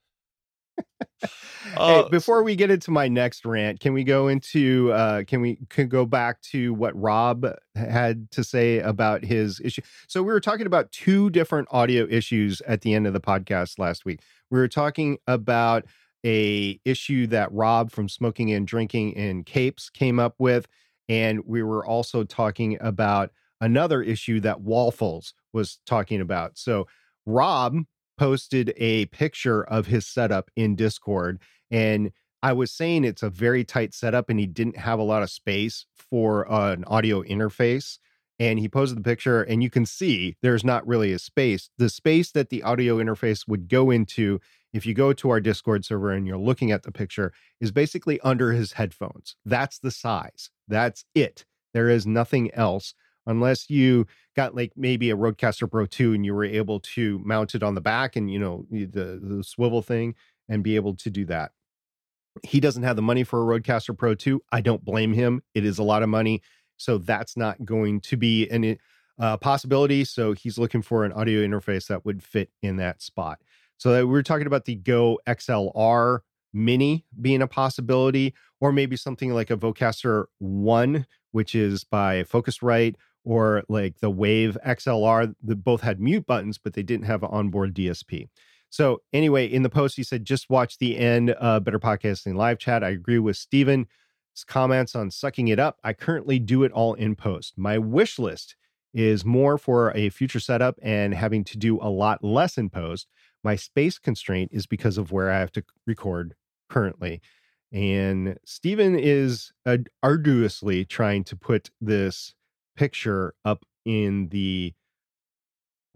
Uh, hey, before we get into my next rant, can we go into uh can we can go back to what Rob had to say about his issue? So we were talking about two different audio issues at the end of the podcast last week. We were talking about a issue that Rob from Smoking and Drinking in Capes came up with and we were also talking about another issue that Waffles was talking about. So Rob posted a picture of his setup in Discord. And I was saying it's a very tight setup and he didn't have a lot of space for uh, an audio interface. And he posted the picture, and you can see there's not really a space. The space that the audio interface would go into, if you go to our Discord server and you're looking at the picture, is basically under his headphones. That's the size. That's it. There is nothing else unless you got like maybe a Rodecaster Pro 2 and you were able to mount it on the back and you know the the swivel thing and be able to do that. He doesn't have the money for a Rodecaster Pro 2. I don't blame him. It is a lot of money, so that's not going to be an uh, possibility. So he's looking for an audio interface that would fit in that spot. So we we're talking about the Go XLR Mini being a possibility, or maybe something like a Vocaster One, which is by Focusrite or like the Wave XLR that both had mute buttons, but they didn't have an onboard DSP. So anyway, in the post, he said, just watch the end Better Podcasting live chat. I agree with Steven's comments on sucking it up. I currently do it all in post. My wish list is more for a future setup and having to do a lot less in post. My space constraint is because of where I have to record currently. And Stephen is uh, arduously trying to put this picture up in the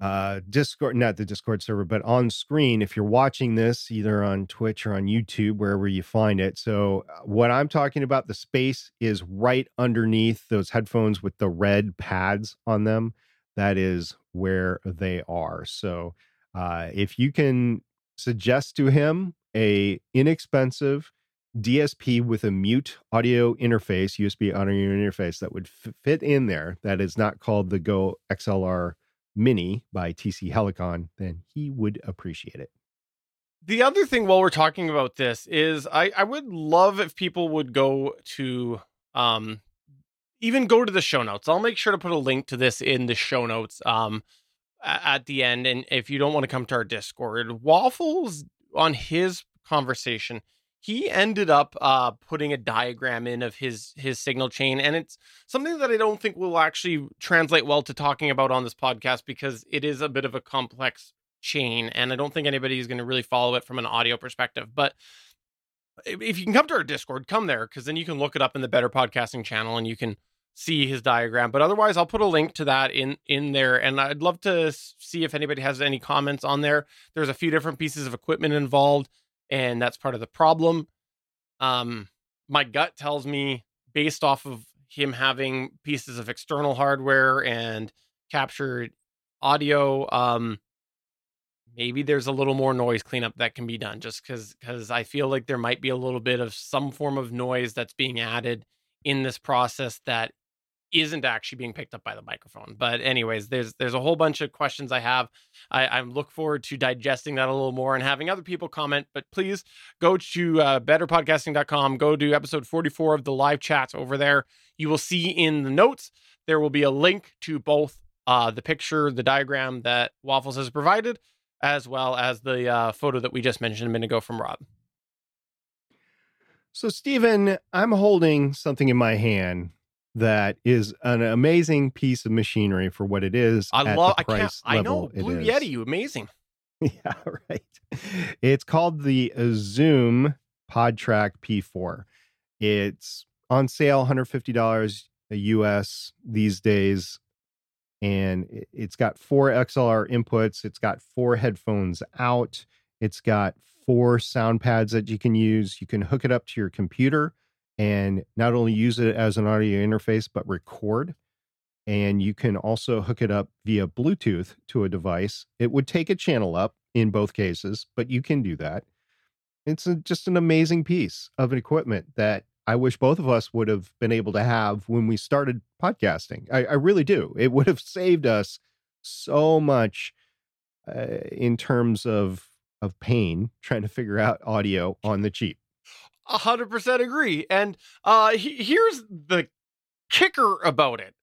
uh discord not the discord server but on screen if you're watching this either on twitch or on youtube wherever you find it. So uh, what i'm talking about the space is right underneath those headphones with the red pads on them. That is where they are. So uh if you can suggest to him a inexpensive DSP with a mute audio interface, USB audio interface that would f- fit in there that is not called the Go XLR Mini by TC Helicon, then he would appreciate it. The other thing while we're talking about this is I, I would love if people would go to um even go to the show notes. I'll make sure to put a link to this in the show notes um at the end. And if you don't want to come to our Discord, Waffles on his conversation, he ended up uh, putting a diagram in of his his signal chain and it's something that i don't think will actually translate well to talking about on this podcast because it is a bit of a complex chain and i don't think anybody is going to really follow it from an audio perspective but if you can come to our discord come there because then you can look it up in the better podcasting channel and you can see his diagram but otherwise i'll put a link to that in in there and i'd love to see if anybody has any comments on there. There's a few different pieces of equipment involved and that's part of the problem. Um, my gut tells me, based off of him having pieces of external hardware and captured audio, um, maybe there's a little more noise cleanup that can be done. Just because because I feel like there might be a little bit of some form of noise that's being added in this process that isn't actually being picked up by the microphone. But anyways, there's there's a whole bunch of questions I have. I, I look forward to digesting that a little more and having other people comment. But please go to uh, betterpodcasting.com. Go to episode 44 of the live chats over there. You will see in the notes there will be a link to both uh, the picture, the diagram that Waffles has provided, as well as the uh, photo that we just mentioned a minute ago from Rob. So, Stephen, I'm holding something in my hand that is an amazing piece of machinery for what it is. I love. I can't. I know Blue Yeti, You amazing. yeah, right. It's called the Zoom PodTrak P4. It's on sale, $150 a US these days. And it's got four XLR inputs. It's got four headphones out. It's got four sound pads that you can use. You can hook it up to your computer and not only use it as an audio interface, but record. and you can also hook it up via Bluetooth to a device. It would take a channel up in both cases, but you can do that. It's a, just an amazing piece of equipment that I wish both of us would have been able to have when we started podcasting. I, I really do. It would have saved us so much uh, in terms of of pain trying to figure out audio on the cheap. A hundred percent agree. And uh, he, here's the kicker about it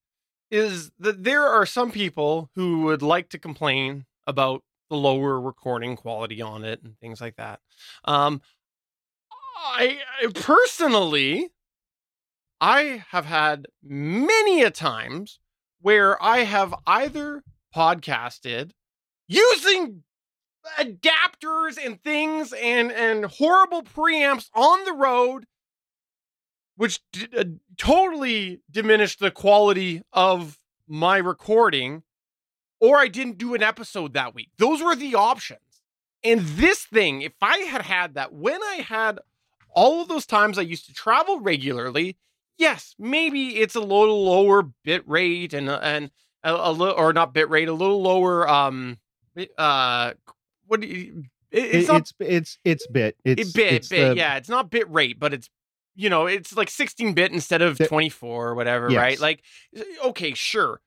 is that there are some people who would like to complain about the lower recording quality on it and things like that. Um, I, I personally, I have had many a times where I have either podcasted using adapters and things and and horrible preamps on the road which d- uh, totally diminished the quality of my recording or I didn't do an episode that week. Those were the options. And this thing, if I had had that when I had all of those times I used to travel regularly, yes, maybe it's a little lower bit rate and and a, a little or not bit rate, a little lower um uh what do you, it, it's, not, it's it's it's bit. It's it bit it's bit the, yeah it's not bit rate but it's you know it's like 16 bit instead of The- 24 or whatever Yes. right like okay sure.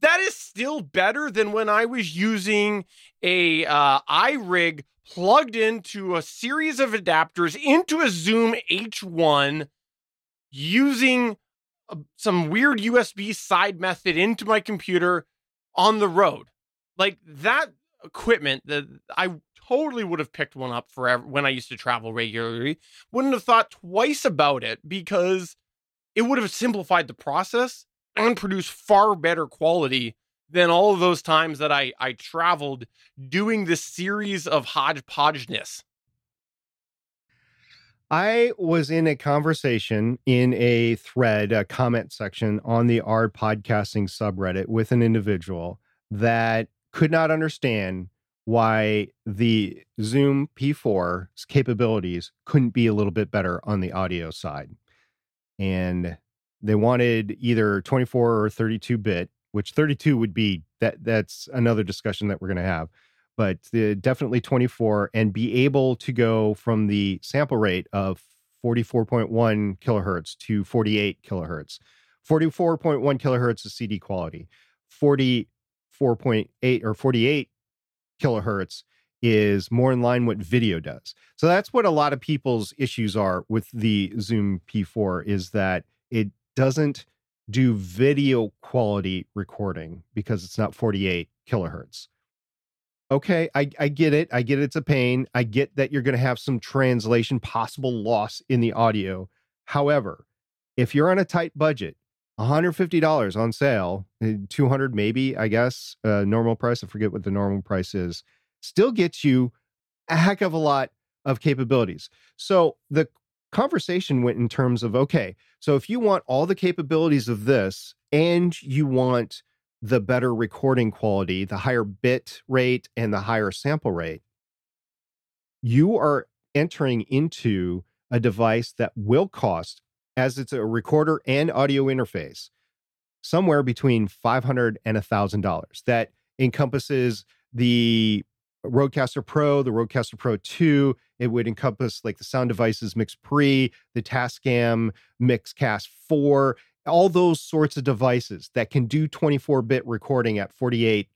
That is still better than when i was using a uh irig plugged into a series of adapters into a zoom h1 using a, some weird usb side method into my computer on the road. Like that equipment that I totally would have picked one up forever when I used to travel regularly. Wouldn't have thought twice about it because it would have simplified the process and produced far better quality than all of those times that I I traveled doing this series of hodgepodgeness. I was in a conversation in a thread, a comment section on the r/podcasting subreddit with an individual that could not understand why the Zoom P4's capabilities couldn't be a little bit better on the audio side. And they wanted either 24 or 32 bit, which 32 would be that that's another discussion that we're going to have but the, definitely 24 and be able to go from the sample rate of 44.1 kilohertz to 48 kilohertz. 44.1 kilohertz is CD quality. 44.8 or 48 kilohertz is more in line what video does. So that's what a lot of people's issues are with the Zoom P4 is that it doesn't do video quality recording because it's not 48 kilohertz. Okay I, I get it. I get it's a pain. I get that you're going to have some translation possible loss in the audio. However if you're on a tight budget $150 on sale eh, 200 maybe i guess uh, normal price i forget what the normal price is still gets you a heck of a lot of capabilities. So the conversation went in terms of okay so if you want all the capabilities of this and you want the better recording quality, the higher bit rate, and the higher sample rate, you are entering into a device that will cost, as it's a recorder and audio interface, somewhere between 500 and $1,000. That encompasses the Rodecaster Pro, the Rodecaster Pro 2. It would encompass like the Sound Devices Mix Pre, the Tascam Mixcast 4 all those sorts of devices that can do 24 bit recording at 48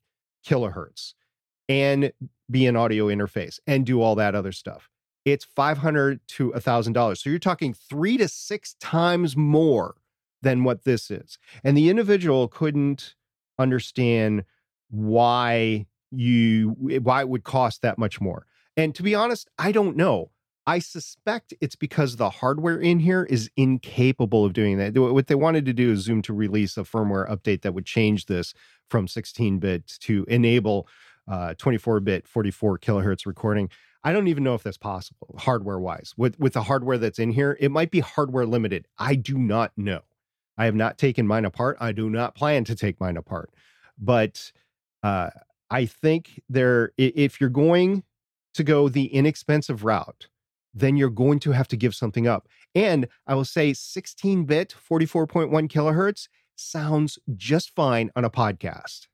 kilohertz and be an audio interface and do all that other stuff. It's 500 to a $1,000. So you're talking three to six times more than what this is. And the individual couldn't understand why you why it would cost that much more. And to be honest, I don't know. I suspect it's because the hardware in here is incapable of doing that. What they wanted to do is Zoom to release a firmware update that would change this from 16 bit to enable 24 uh, bit 44 kilohertz recording. I don't even know if that's possible hardware wise. With with the hardware that's in here, it might be hardware limited. I do not know. I have not taken mine apart. I do not plan to take mine apart. But uh, I think there, if you're going to go the inexpensive route, then you're going to have to give something up. And I will say 16 bit, 44.1 kilohertz sounds just fine on a podcast.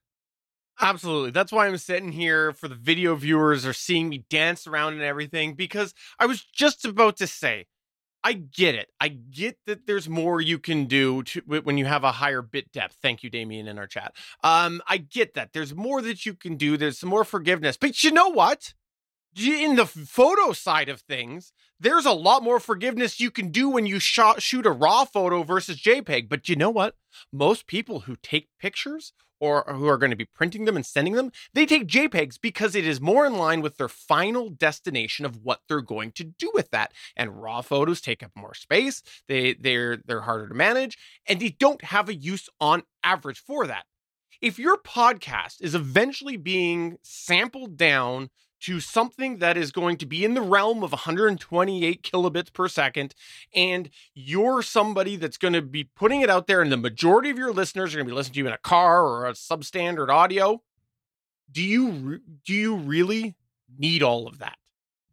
Absolutely. That's why I'm sitting here for the video viewers are seeing me dance around and everything because I was just about to say, I get it. I get that there's more you can do to, when you have a higher bit depth. Thank you, Damien, in our chat. Um, I get that there's more that you can do. There's some more forgiveness, but you know what? In the photo side of things, there's a lot more forgiveness you can do when you shoot a raw photo versus JPEG. But you know what? Most people who take pictures or who are going to be printing them and sending them, they take JPEGs because it is more in line with their final destination of what they're going to do with that. And raw photos take up more space. They they're they're harder to manage and they don't have a use on average for that. If your podcast is eventually being sampled down to something that is going to be in the realm of 128 kilobits per second, and you're somebody that's going to be putting it out there, and the majority of your listeners are going to be listening to you in a car or a substandard audio, do you do you really need all of that?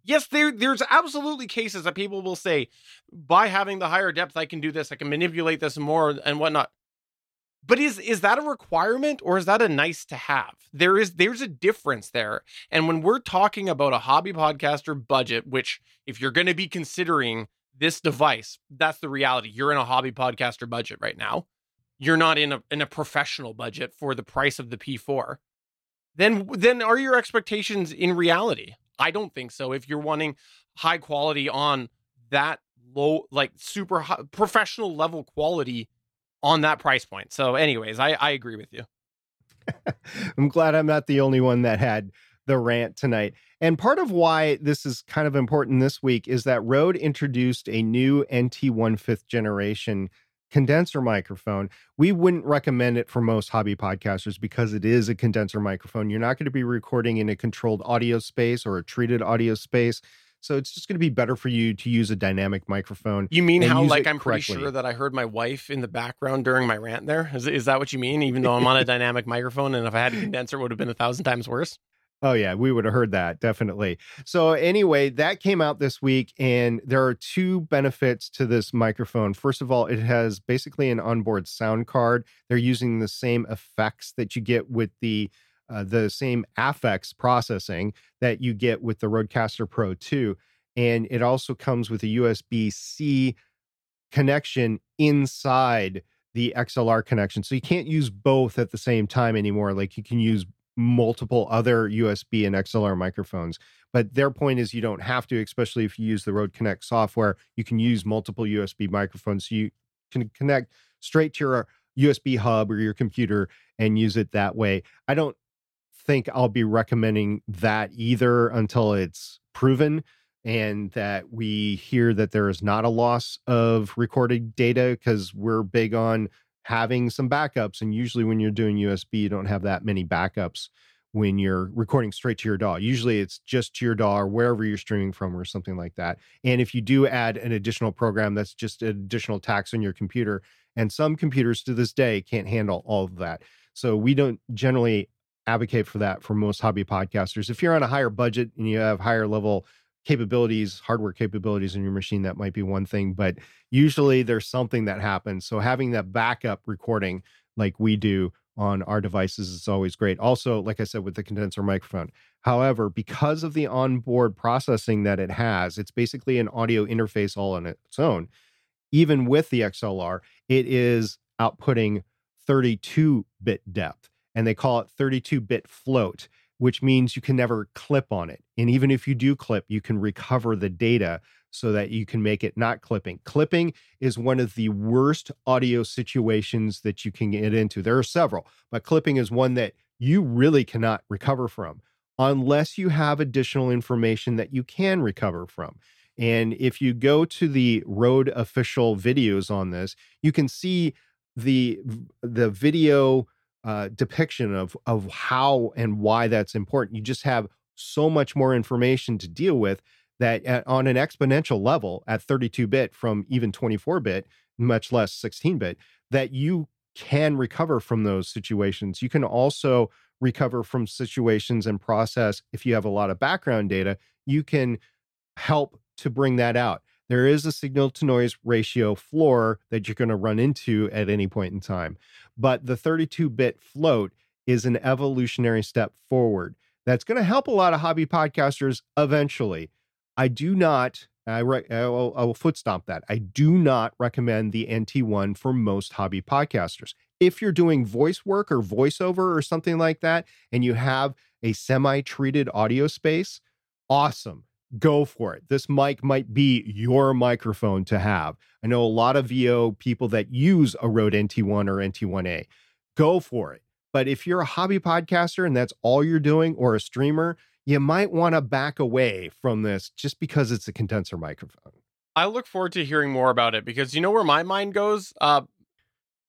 Yes, there there's absolutely cases that people will say, by having the higher depth, I can do this, I can manipulate this more and whatnot. But is is that a requirement or is that a nice to have? There is there's a difference there. And when we're talking about a hobby podcaster budget, which if you're going to be considering this device, that's the reality. You're in a hobby podcaster budget right now. You're not in a in a professional budget for the price of the P4. Then then are your expectations in reality? I don't think so. If you're wanting high quality on that low like super high, professional level quality on that price point. So, anyways, I, I agree with you. I'm glad I'm not the only one that had the rant tonight. And part of why this is kind of important this week is that Rode introduced a new NT1 fifth generation condenser microphone. We wouldn't recommend it for most hobby podcasters because it is a condenser microphone. You're not going to be recording in a controlled audio space or a treated audio space. So it's just going to be better for you to use a dynamic microphone. You mean how like I'm correctly. pretty sure that I heard my wife in the background during my rant there? Is is that what you mean? Even though I'm on a dynamic microphone and if I had a condenser it would have been a thousand times worse? Oh yeah, we would have heard that definitely. So anyway, that came out this week and there are two benefits to this microphone. First of all, it has basically an onboard sound card. They're using the same effects that you get with the uh, the same APHEX processing that you get with the Rodecaster Pro 2. And it also comes with a USB C connection inside the XLR connection. So you can't use both at the same time anymore. Like you can use multiple other USB and XLR microphones. But their point is you don't have to, especially if you use the Rode Connect software. You can use multiple USB microphones. So you can connect straight to your USB hub or your computer and use it that way. I don't think I'll be recommending that either until it's proven and that we hear that there is not a loss of recorded data because we're big on having some backups. And usually, when you're doing USB, you don't have that many backups when you're recording straight to your DAW. Usually, it's just to your DAW or wherever you're streaming from or something like that. And if you do add an additional program, that's just an additional tax on your computer. And some computers to this day can't handle all of that. So we don't generally advocate for that for most hobby podcasters. If you're on a higher budget and you have higher level capabilities, hardware capabilities in your machine, that might be one thing. But usually there's something that happens. So having that backup recording like we do on our devices is always great. Also, like I said, with the condenser microphone. However, because of the onboard processing that it has, it's basically an audio interface all on its own. Even with the XLR, it is outputting 32 bit depth and they call it 32 bit float, which means you can never clip on it. And even if you do clip, you can recover the data so that you can make it not clipping. Clipping is one of the worst audio situations that you can get into. There are several, but clipping is one that you really cannot recover from unless you have additional information that you can recover from. And if you go to the Rode official videos on this, you can see the the video uh, depiction of of how and why that's important. You just have so much more information to deal with that at, on an exponential level at 32 bit from even 24 bit, much less 16 bit, that you can recover from those situations. You can also recover from situations and process if you have a lot of background data. You can help to bring that out. there is a signal to noise ratio floor that you're going to run into at any point in time. But the 32 bit float is an evolutionary step forward that's going to help a lot of hobby podcasters eventually. I do not, I, re- I, will, I will foot stomp that. I do not recommend the NT1 for most hobby podcasters. If you're doing voice work or voiceover or something like that, and you have a semi treated audio space, awesome. Go for it. This mic might be your microphone to have. I know a lot of VO people that use a Rode NT1 or NT1A. Go for it. But if you're a hobby podcaster and that's all you're doing or a streamer, you might want to back away from this just because it's a condenser microphone. I look forward to hearing more about it because you know where my mind goes? Uh,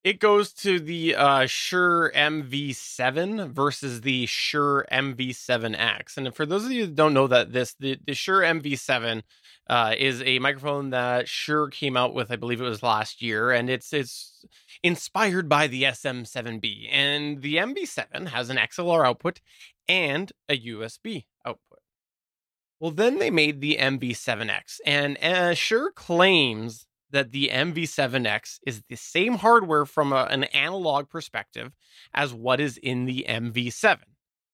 it goes to the uh, Shure MV7 versus the Shure MV7X. And for those of you that don't know that this, the, the Shure MV7 uh, is a microphone that Shure came out with, I believe it was last year, and it's it's inspired by the SM7B. And the MV7 has an XLR output and a USB output. Well, then they made the MV7X, and uh, Shure claims that the MV7X is the same hardware from a, an analog perspective as what is in the MV7.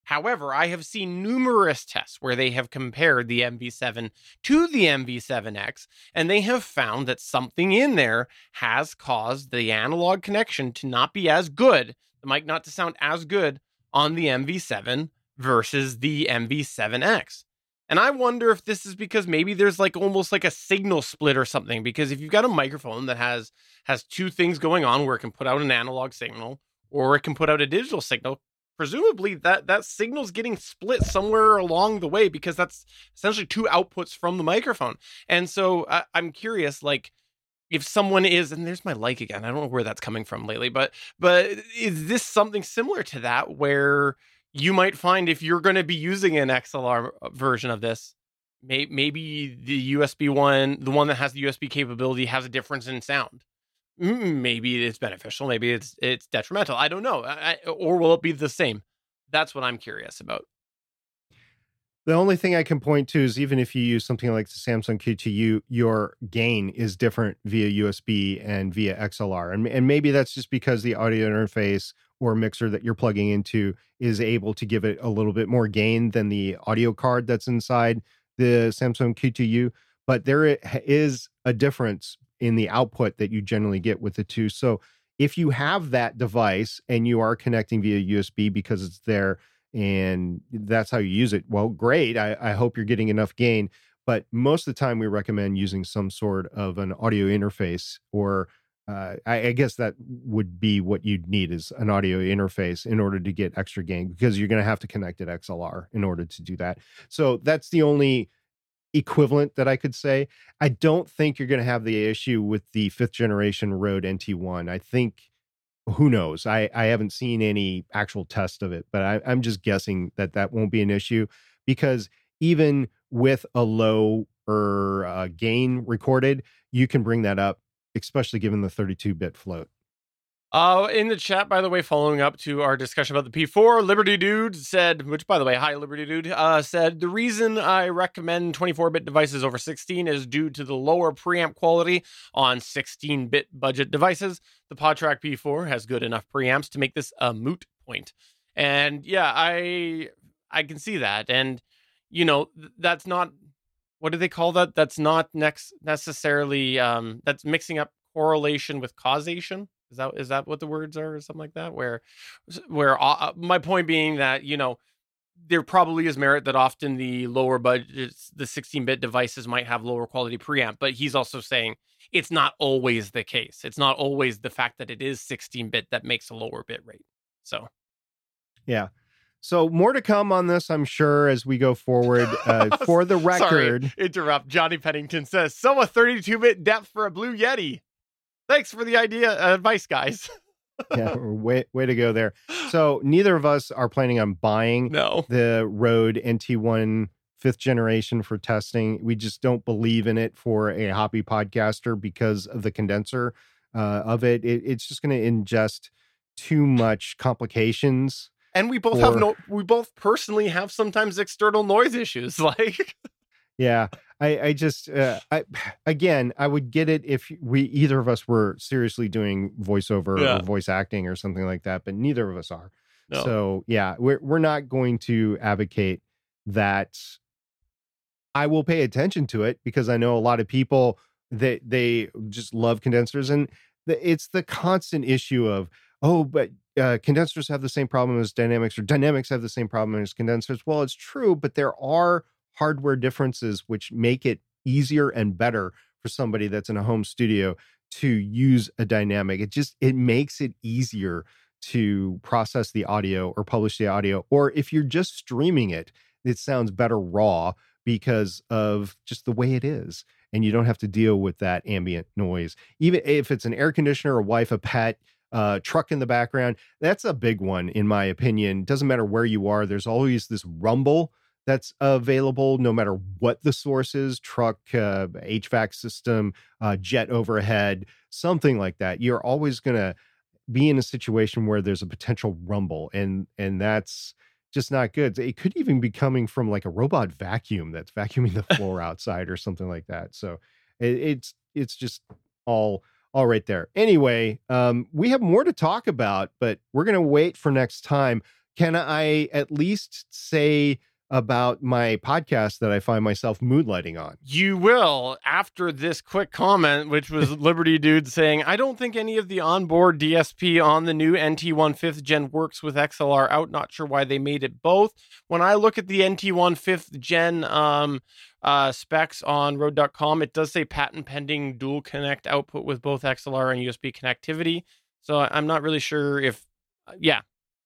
However, I have seen numerous tests where they have compared the MV7 to the MV7X, and they have found that something in there has caused the analog connection to not be as good, the mic not to sound as good on the MV7 versus the MV7X. And I wonder if this is because maybe there's like almost like a signal split or something. Because if you've got a microphone that has has two things going on where it can put out an analog signal or it can put out a digital signal, presumably that that signal's getting split somewhere along the way because that's essentially two outputs from the microphone. And so I, I'm curious, like if someone is and there's my like again i don't know where that's coming from lately but but is this something similar to that where you might find if you're going to be using an XLR uh, version of this, may, maybe the USB one, the one that has the USB capability, has a difference in sound. Maybe it's beneficial. Maybe it's it's detrimental. I don't know. I, or will it be the same? That's what I'm curious about. The only thing I can point to is even if you use something like the Samson Q2U, your gain is different via USB and via XLR. And, and maybe that's just because the audio interface or mixer that you're plugging into is able to give it a little bit more gain than the audio card that's inside the Samson Q2U. But there is a difference in the output that you generally get with the two. So if you have that device and you are connecting via USB because it's there and that's how you use it. Well, great. I, I hope you're getting enough gain. But most of the time, we recommend using some sort of an audio interface, or uh, I, I, guess that would be what you'd need is an audio interface in order to get extra gain because you're going to have to connect it XLR in order to do that. So that's the only equivalent that I could say. I don't think you're going to have the issue with the fifth generation Rode NT1. I think who knows? I, I haven't seen any actual test of it, but I, I'm just guessing that that won't be an issue because even with a low or uh, gain recorded, you can bring that up, especially given the 32 bit float. Uh, in the chat, by the way, following up to our discussion about the P4, Liberty Dude said, which by the way, hi Liberty Dude, uh, said the reason I recommend 24-bit devices over 16 is due to the lower preamp quality on 16-bit budget devices. The PodTrak P4 has good enough preamps to make this a moot point. And yeah, I I can see that. And you know, that's not what do they call that? That's not next necessarily um that's mixing up correlation with causation is that is that what the words are or something like that? Where where uh, my point being that you know there probably is merit that often the lower budgets, the 16-bit devices might have lower quality preamp, but he's also saying it's not always the case. It's not always the fact that it is 16-bit that makes a lower bit rate. So, yeah. So more to come on this, I'm sure, as we go forward. Uh, for the record, Sorry, interrupt. Johnny Pennington says, "So a 32-bit depth for a Blue Yeti." Thanks for the idea, uh, advice, guys. yeah, way way to go there. So neither of us are planning on buying no. the Rode NT1 fifth generation for testing. We just don't believe in it for a hobby podcaster because of the condenser uh, of it. it. It's just going to ingest too much complications. And we both for... have no. We both personally have sometimes external noise issues. Like, yeah, I, I just, uh, I again, I would get it if we either of us were seriously doing voiceover Yeah. or voice acting or something like that, but neither of us are. No. So yeah, we're we're not going to advocate that. I will pay attention to it because I know a lot of people that they just love condensers, and the, it's the constant issue of oh, but uh, condensers have the same problem as dynamics, or dynamics have the same problem as condensers. Well, it's true, but there are hardware differences which make it easier and better for somebody that's in a home studio to use a dynamic. It just it makes it easier to process the audio or publish the audio or if you're just streaming it it sounds better raw because of just the way it is and you don't have to deal with that ambient noise even if it's an air conditioner a wife a pet uh, truck in the background. That's a big one in my opinion. Doesn't matter where you are there's always this rumble that's available no matter what the source is truck uh, hvac system uh, jet overhead something like that. You're always going to be in a situation where there's a potential rumble and and that's just not good. It could even be coming from like a robot vacuum that's vacuuming the floor outside or something like that. So it, it's it's just all all right there. Anyway um we have more to talk about but we're gonna wait for next time. Can i at least say about my podcast that i find myself moodlighting on You will after this quick comment, which was Liberty Dude saying, I don't think any of the onboard DSP on the new NT1 5th gen works with XLR out. Not sure why they made it both. When I look at the NT1 5th gen um, uh, specs on Rode.com, it does say patent pending dual connect output with both XLR and USB connectivity. So I'm not really sure if, uh, yeah,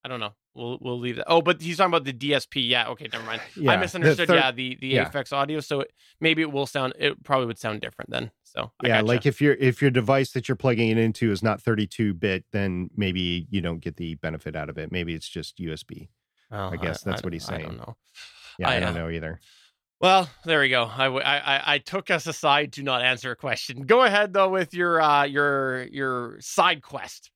I don't know. We'll we'll leave that. Oh, but he's talking about the DSP. Yeah. Okay. Never mind. yeah I the misunderstood. third- yeah, the the yeah. APHEX audio. So it, maybe it will sound. It probably would sound different then. So I yeah gotcha. like if your if your device that you're plugging it into is not 32 bit then maybe you don't get the benefit out of it maybe it's just usb Well, I guess that's what he's saying. I don't know. yeah i, I, don't uh, know either Well, there we go. I, I, I took us aside to not answer a question. Go ahead though with your uh your your side quest.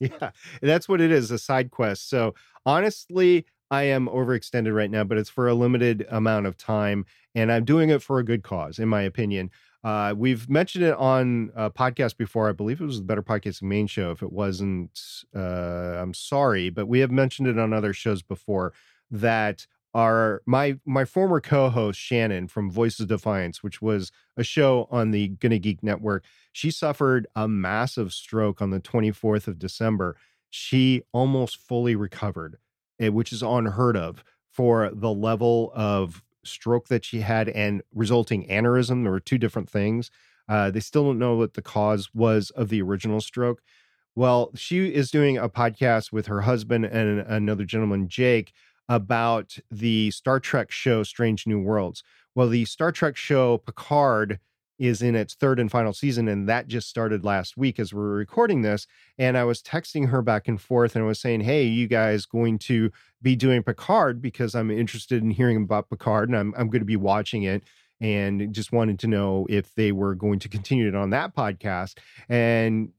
Yeah that's what it is a side quest so honestly i am overextended right now but it's for a limited amount of time and i'm doing it for a good cause in my opinion uh, we've mentioned it on a podcast before. I believe it was the Better Podcast main show. If it wasn't, uh, I'm sorry, but we have mentioned it on other shows before that our my my former co-host Shannon from Voices of Defiance, which was a show on the Gonna Geek Network, she suffered a massive stroke on the 24th of December. She almost fully recovered, eh, which is unheard of for the level of stroke that she had and resulting aneurysm. There were two different things. Uh, they still don't know what the cause was of the original stroke. Well, she is doing a podcast with her husband and another gentleman, Jake, about the Star Trek show Strange New Worlds. Well, the Star Trek show Picard is in its third and final season, and that just started last week as we we're recording this. And I was texting her back and forth and I was saying, Hey, you guys going to be doing Picard because I'm interested in hearing about Picard and I'm, I'm going to be watching it and just wanted to know if they were going to continue it on that podcast. And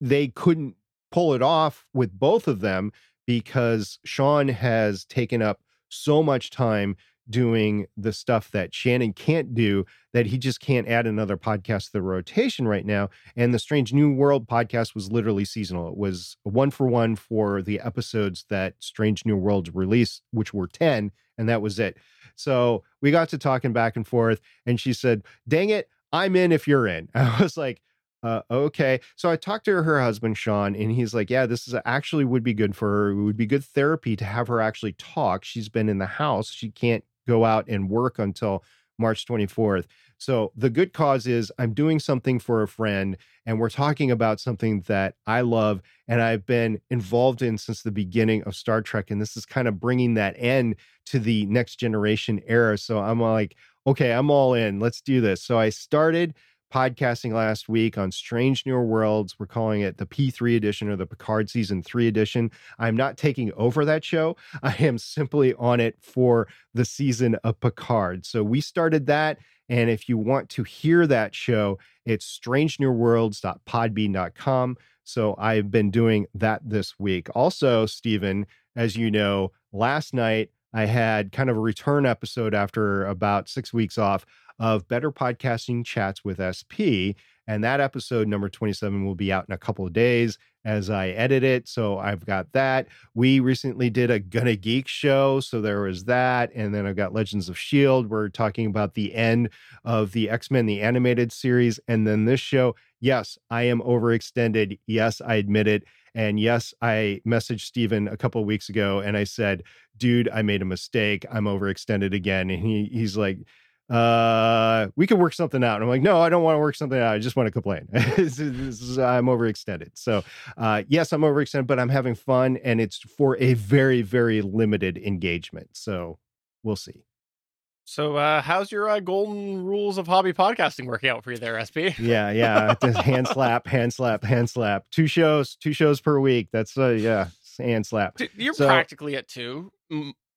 they couldn't pull it off with both of them because Sean has taken up so much time doing the stuff that Shannon can't do that he just can't add another podcast to the rotation right now. And the Strange New World podcast was literally seasonal. It was one for one for the episodes that Strange New Worlds released, which were 10, and that was it. So we got to talking back and forth, and she said, Dang it, I'm in if you're in. I was like, uh, okay. So I talked to her husband, Sean, and he's like, yeah, this is actually would be good for her. It would be good therapy to have her actually talk. She's been in the house. She can't go out and work until March 24th. So the good cause is I'm doing something for a friend and we're talking about something that I love and I've been involved in since the beginning of Star Trek. And this is kind of bringing that end to the next generation era. So I'm like, okay, I'm all in. Let's do this. So I started podcasting last week on Strange New Worlds. We're calling it the P3 edition or the Picard season 3 edition. I'm not taking over that show. I am simply on it for the season of Picard. So we started that and if you want to hear that show, it's strangenewworlds.podbean.com. So I've been doing that this week. Also, Stephen, as you know, last night I had kind of a return episode after about six weeks off of Better Podcasting Chats with SP. And that episode number 27 will be out in a couple of days as I edit it. So I've got that. We recently did a Gonna Geek show. So there was that. And then I've got Legends of S.H.I.E.L.D. We're talking about the end of the X Men, the animated series. And then this show, yes, I am overextended. Yes, I admit it. And yes, I messaged Stephen a couple of weeks ago and I said, dude, I made a mistake. I'm overextended again. And he he's like, uh, we can work something out. And I'm like, no, I don't want to work something out. I just want to complain. this is, I'm overextended. So, uh, yes, I'm overextended, but I'm having fun and it's for a very, very limited engagement. So we'll see. So, uh, how's your uh, golden rules of hobby podcasting working out for you there, SP? Yeah, yeah. hand slap, hand slap, hand slap. Two shows, two shows per week. That's uh, yeah, hand slap. You're so, practically at two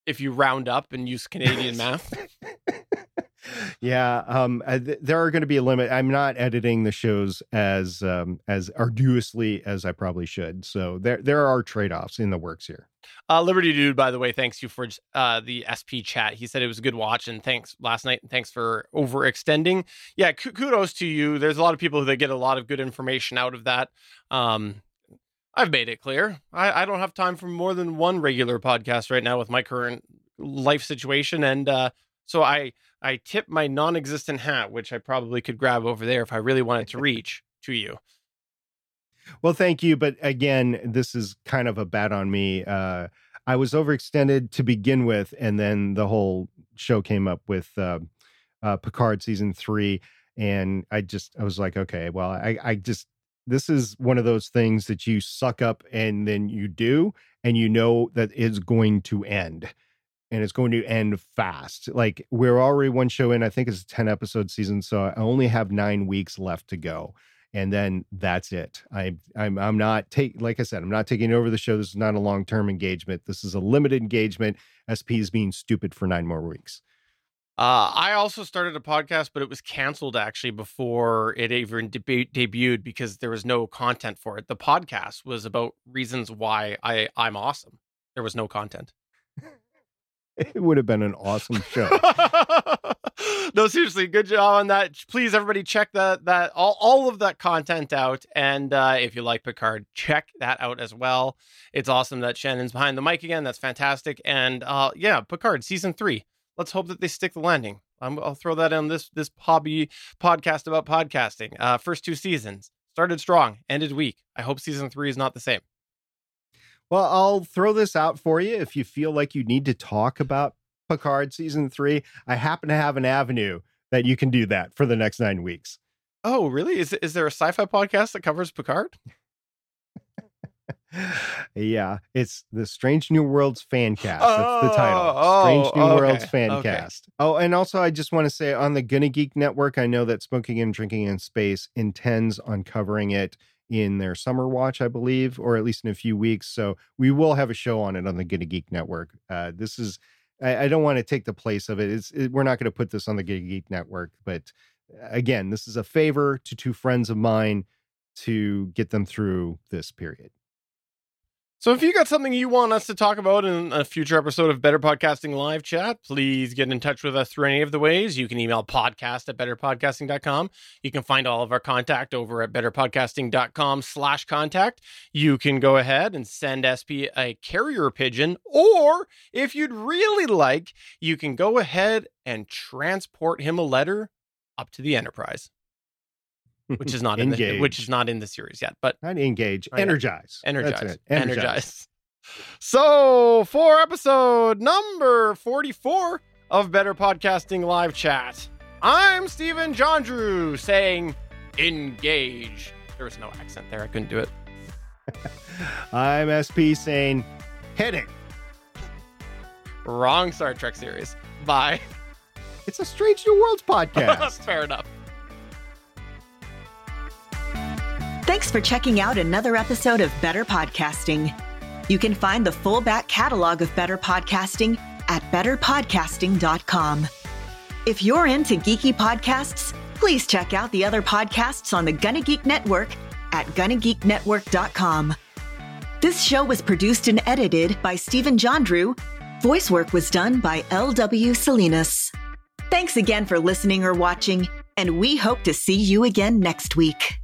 if you round up and use Canadian math. yeah um uh, th- there are going to be a limit. I'm not editing the shows as um as arduously as i probably should so there there are trade-offs in the works here. Uh liberty dude by the way thanks you for uh the sp chat. He said it was a good watch and thanks last night and thanks for overextending. Yeah k- kudos to you. There's a lot of people that get a lot of good information out of that. Um I've made it clear. I, I don't have time for more than one regular podcast right now with my current life situation. And uh, so I I tip my non-existent hat, which I probably could grab over there if I really wanted to reach to you. Well, thank you, but again, this is kind of a bad on me. Uh, I was overextended to begin with, and then the whole show came up with uh, uh, Picard season three, and I just I was like, okay, well, I I just this is one of those things that you suck up and then you do, and you know that it's going to end and it's going to end fast. Like we're already one show in. I think it's a 10 episode season. So I only have nine weeks left to go. And then that's it. I, I'm I'm not take like I said, I'm not taking over the show. This is not a long term engagement. This is a limited engagement. SP is being stupid for nine more weeks. Uh, I also started a podcast, but it was canceled actually before it even deb- debuted because there was no content for it. The podcast was about reasons why I I'm awesome. There was no content. It would have been an awesome show. no, seriously, good job on that. Please, everybody, check that that all, all of that content out. And uh, if you like Picard, check that out as well. It's awesome that Shannon's behind the mic again. That's fantastic. And uh, yeah, Picard season three. Let's hope that they stick the landing. i will throw that in this this hobby podcast about podcasting. Uh, first two seasons started strong, ended weak. I hope season three is not the same. Well, I'll throw this out for you if you feel like you need to talk about Picard season three. I happen to have an avenue that you can do that for the next nine weeks. Oh, really? Is is there a sci-fi podcast that covers Picard? yeah, it's the Strange New Worlds fan cast. That's the title. Oh, Strange New oh, okay, Worlds fan okay. cast. Oh, and also I just want to say on the Gonna Geek Network, I know that Smoking and Drinking in Space intends on covering it in their summer watch, I believe, or at least in a few weeks. So we will have a show on it on the Gonna Geek Network. Uh, this is, I, I, don't want to take the place of it. It's, it, we're not going to put this on the Gonna Geek Network, but uh, again, this is a favor to two friends of mine to get them through this period. So if you got something you want us to talk about in a future episode of Better Podcasting Live Chat, please get in touch with us through any of the ways. You can email podcast at betterpodcasting.com. You can find all of our contact over at betterpodcasting.com slash contact. You can go ahead and send SP a carrier pigeon, or if you'd really like, you can go ahead and transport him a letter up to the Enterprise which is not in the which is not in the series yet. But not engage, oh, energize, energize, energize. energize. So for episode number forty-four of Better Podcasting Live Chat, I'm Stephen John Drew saying engage. There was no accent there. I couldn't do it. I'm SP saying hit it. Wrong Star Trek series. Bye. It's a Strange New Worlds podcast. Fair enough. Thanks for checking out another episode of Better Podcasting. You can find the full back catalog of Better Podcasting at betterpodcasting.com. If you're into geeky podcasts, please check out the other podcasts on the Gonna Geek Network at gonnageeknetwork.com. This show was produced and edited by Stephen John Drew. Voice work was done by L.W. Salinas. Thanks again for listening or watching, and we hope to see you again next week.